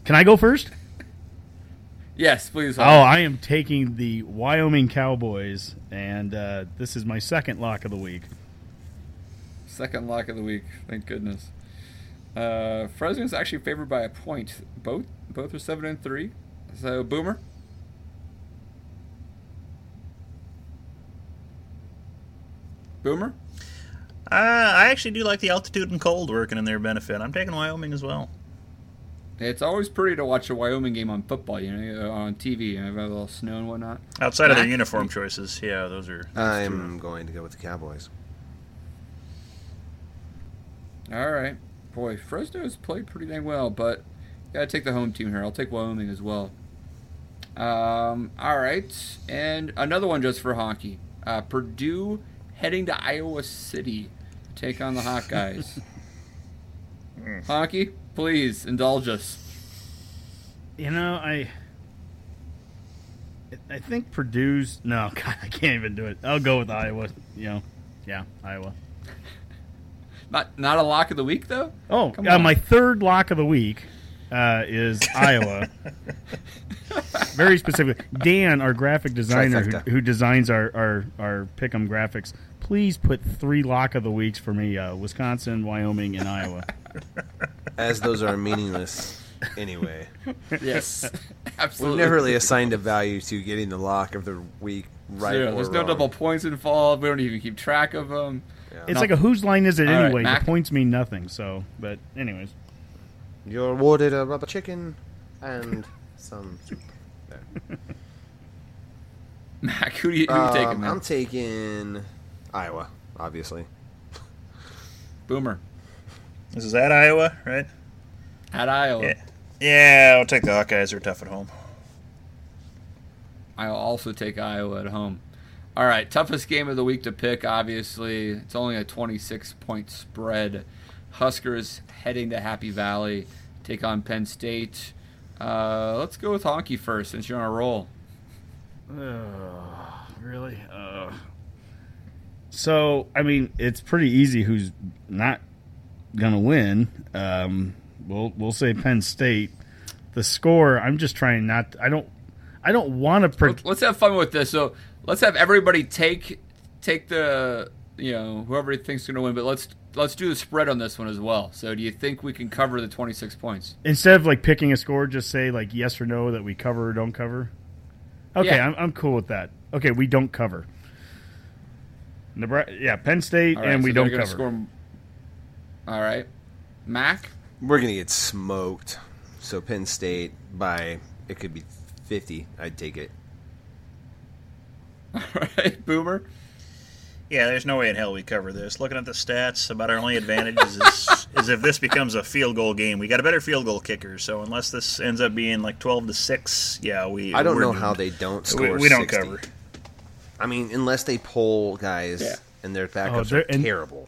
Can I go first? Yes, please. Oh, I am taking the Wyoming Cowboys, and uh, this is my second lock of the week. Second lock of the week. Thank goodness. Uh, Fresno's actually favored by a point. Both both are seven and three. So Boomer. Boomer. Uh, I actually do like the altitude and cold working in their benefit. I'm taking Wyoming as well. It's always pretty to watch a Wyoming game on football, you know, on TV. You know, have a little snow and whatnot. Outside of their uniform choices, yeah, those are. I'm going to go with the Cowboys. All right, boy, Fresno's played pretty dang well, but gotta take the home team here. I'll take Wyoming as well. Um, all right, and another one just for Honky. Uh, Purdue heading to Iowa City, to take on the Hawkeyes. Honky, please indulge us. You know, I I think Purdue's no, God, I can't even do it. I'll go with Iowa. You know, yeah, Iowa. Not not a lock of the week though. Oh, uh, my third lock of the week uh, is Iowa. Very specific. Dan, our graphic designer who, who designs our our our pick'em graphics, please put three lock of the weeks for me: uh, Wisconsin, Wyoming, and Iowa. As those are meaningless anyway. Yes, absolutely. We've never really assigned a value to getting the lock of the week right Zero. or There's no double points involved. We don't even keep track of them. It's like a whose line is it All right, anyway? Mac? the points mean nothing. So, but anyways, You're awarded a rubber chicken and some soup. There. Mac, who do you, who you taking, Um, man? I'm taking Iowa, obviously. Boomer This is at Iowa, right? at Iowa. Yeah. Yeah, I'll take the Hawkeyes. They're tough at home. I'll also take Iowa at home. All right, toughest game of the week to pick. Obviously, it's only a 26 point spread. Huskers heading to Happy Valley, take on Penn State. Uh, let's go with Honky first, since you're on a roll. really. Uh, so, I mean, it's pretty easy who's not gonna win. Um, we'll we'll say Penn State. The score. I'm just trying not. I don't. I don't want to. Pre- Let's have fun with this. So let's have everybody take take the you know whoever he thinks is going to win, but let's let's do the spread on this one as well. So do you think we can cover the 26 points? instead of like picking a score, just say like yes or no that we cover or don't cover. Okay, Yeah. I'm, I'm cool with that. Okay, we don't cover. Nebraska, yeah, Penn State, All right, and we so don't cover. Score... All right, Mac. We're gonna get smoked. So Penn State by it could be fifty. I'd take it. All right, Boomer. Yeah, there's no way in hell we cover this. Looking at the stats, about our only advantage is, is, is if this becomes a field goal game. We got a better field goal kicker, so unless this ends up being like twelve to six, yeah, we. I don't know doomed. how they don't We, score. we don't 60. cover. I mean, unless they pull guys Yeah. and their Oh, backups they're- are and- terrible.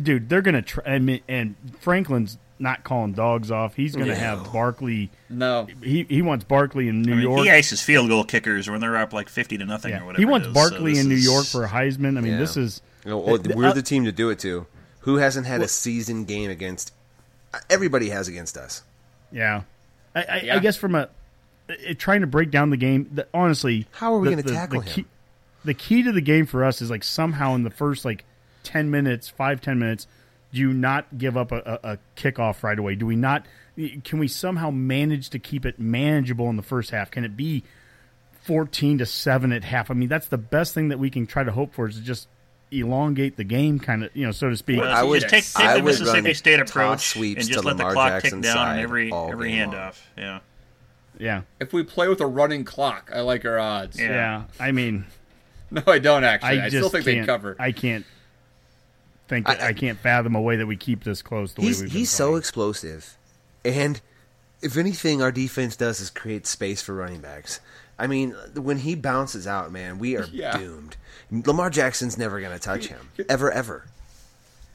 Dude, they're gonna try. I mean, and Franklin's not calling dogs off. He's gonna No. have Barkley. No, He he wants Barkley in New I mean, York. he ices field goal kickers when they're up like fifty to nothing Yeah. or whatever. He wants it is, Barkley so in New York for a Heisman. I mean, Yeah. this is You know, well, the- we're uh, the team to do it to. Who hasn't had a season game against? Everybody has against us. yeah. I, I, Yeah. I guess from a it, trying to break down the game. The, honestly, How are we gonna the- tackle the him? Key, the key to the game for us is like somehow in the first like ten minutes, five ten minutes, do you not give up a, a, a kickoff right away? Do we not? Can we somehow manage to keep it manageable in the first half? Can it be fourteen to seven at half? I mean, that's the best thing that we can try to hope for is to just elongate the game, kind of you know, so to speak. Well, I so would- just take, take I the would Mississippi run State toss approach sweeps and to just let the Lamar clock Jackson's tick down side on every all every game long. handoff. Yeah. yeah, if we play with a running clock, I like our odds. Yeah. yeah. I mean. No, I don't actually. I, I, still think they cover. I can't think. I- I, I can't fathom a way that we keep this close. The He's way we've been he's so explosive, and if anything, our defense does is create space for running backs. I mean, when he bounces out, man, we are Yeah. doomed. Lamar Jackson's never going to touch him ever, ever.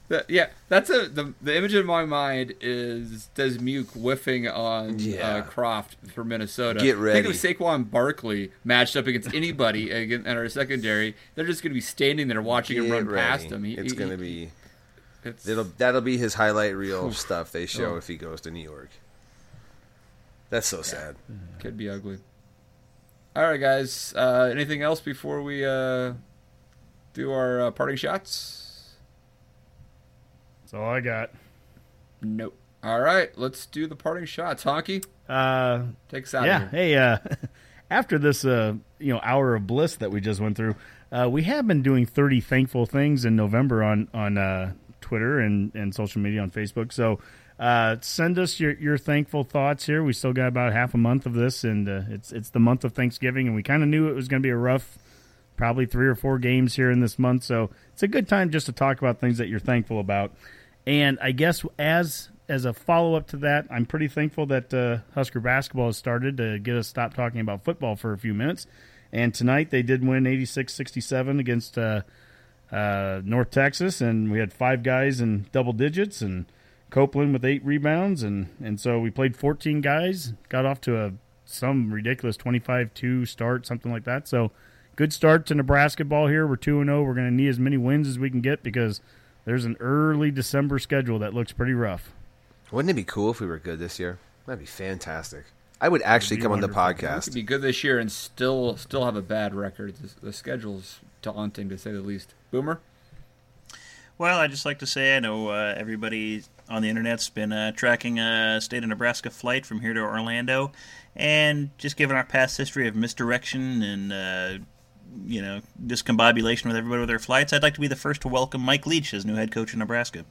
That- yeah, that's a the the image in my mind is Dismuke whiffing on Yeah. uh, Croft for Minnesota. Get ready. Think of Saquon Barkley matched up against anybody in our secondary. They're just going to be standing there watching him Get run ready. past him. He- it's going to be It's, it'll that'll be his highlight reel stuff they show Oh. if he goes to New York. That's so sad. could be ugly. All right, guys. Uh, anything else before we uh, do our uh, parting shots? That's all I got. Nope. All right, let's do the parting shots. Honky, Uh, take us out. yeah. of here. Hey, uh, after this, uh, you know, hour of bliss that we just went through, uh, we have been doing 30 thankful things in November on on uh, Twitter and and social media on Facebook. So. Uh, send us your, your thankful thoughts here. We still got about half a month of this, and uh, it's it's the month of Thanksgiving, and we kind of knew it was going to be a rough, probably three or four games here in this month. So it's a good time just to talk about things that you're thankful about. And I guess as as a follow up to that, I'm pretty thankful that uh, Husker basketball has started to get us stopped talking about football for a few minutes. And tonight they did win 86 67 against uh, uh, North Texas, and we had five guys in double digits, and Copeland with eight rebounds, and, and so we played 14 guys, got off to a some ridiculous 25 2 start, something like that. So good start to Nebraska ball here. We're 2 0. We're going to need as many wins as we can get because there's an early December schedule that looks pretty rough. Wouldn't it be cool if we were good this year? That'd be fantastic. I would actually be come on the wonderful. We could podcast. be good this year and still still have a bad record. The, the schedule's daunting to say the least. Boomer. Well, I'd just like to say I know uh, everybody on the internet's been uh, tracking a state of Nebraska flight from here to Orlando, and just given our past history of misdirection and uh, you know discombobulation with everybody with their flights, I'd like to be the first to welcome Mike Leach as new head coach of Nebraska.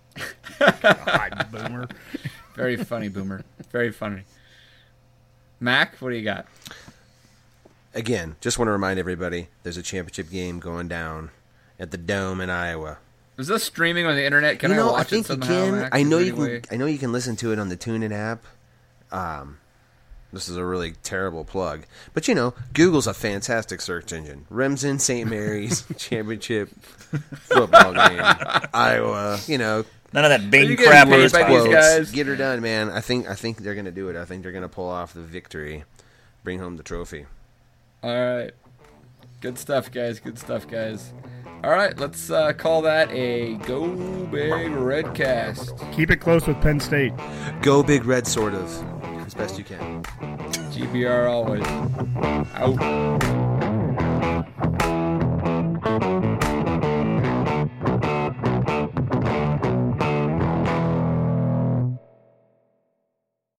God, boomer. Very funny, Boomer. Very funny. Mac, what do you got? Again, just want to remind everybody there's a championship game going down at the Dome in Iowa. Is this streaming on the internet? Can you know, I watch think it you can. Mac? I know you can. way- I know you can listen to it on the TuneIn app. Um, this is a really terrible plug, but you know, Google's a fantastic search engine. Remsen St. Mary's championship football game, Iowa. You know, None of that Bing getting crap on this by these guys? get her done, man. I think. I think they're gonna do it. I think they're gonna pull off the victory, bring home the trophy. All right. Good stuff, guys. Good stuff, guys. All right, let's uh, call that a Go Big Redcast. Keep it close with Penn State. Go big red, sort of, as best you can. GBR always. Out.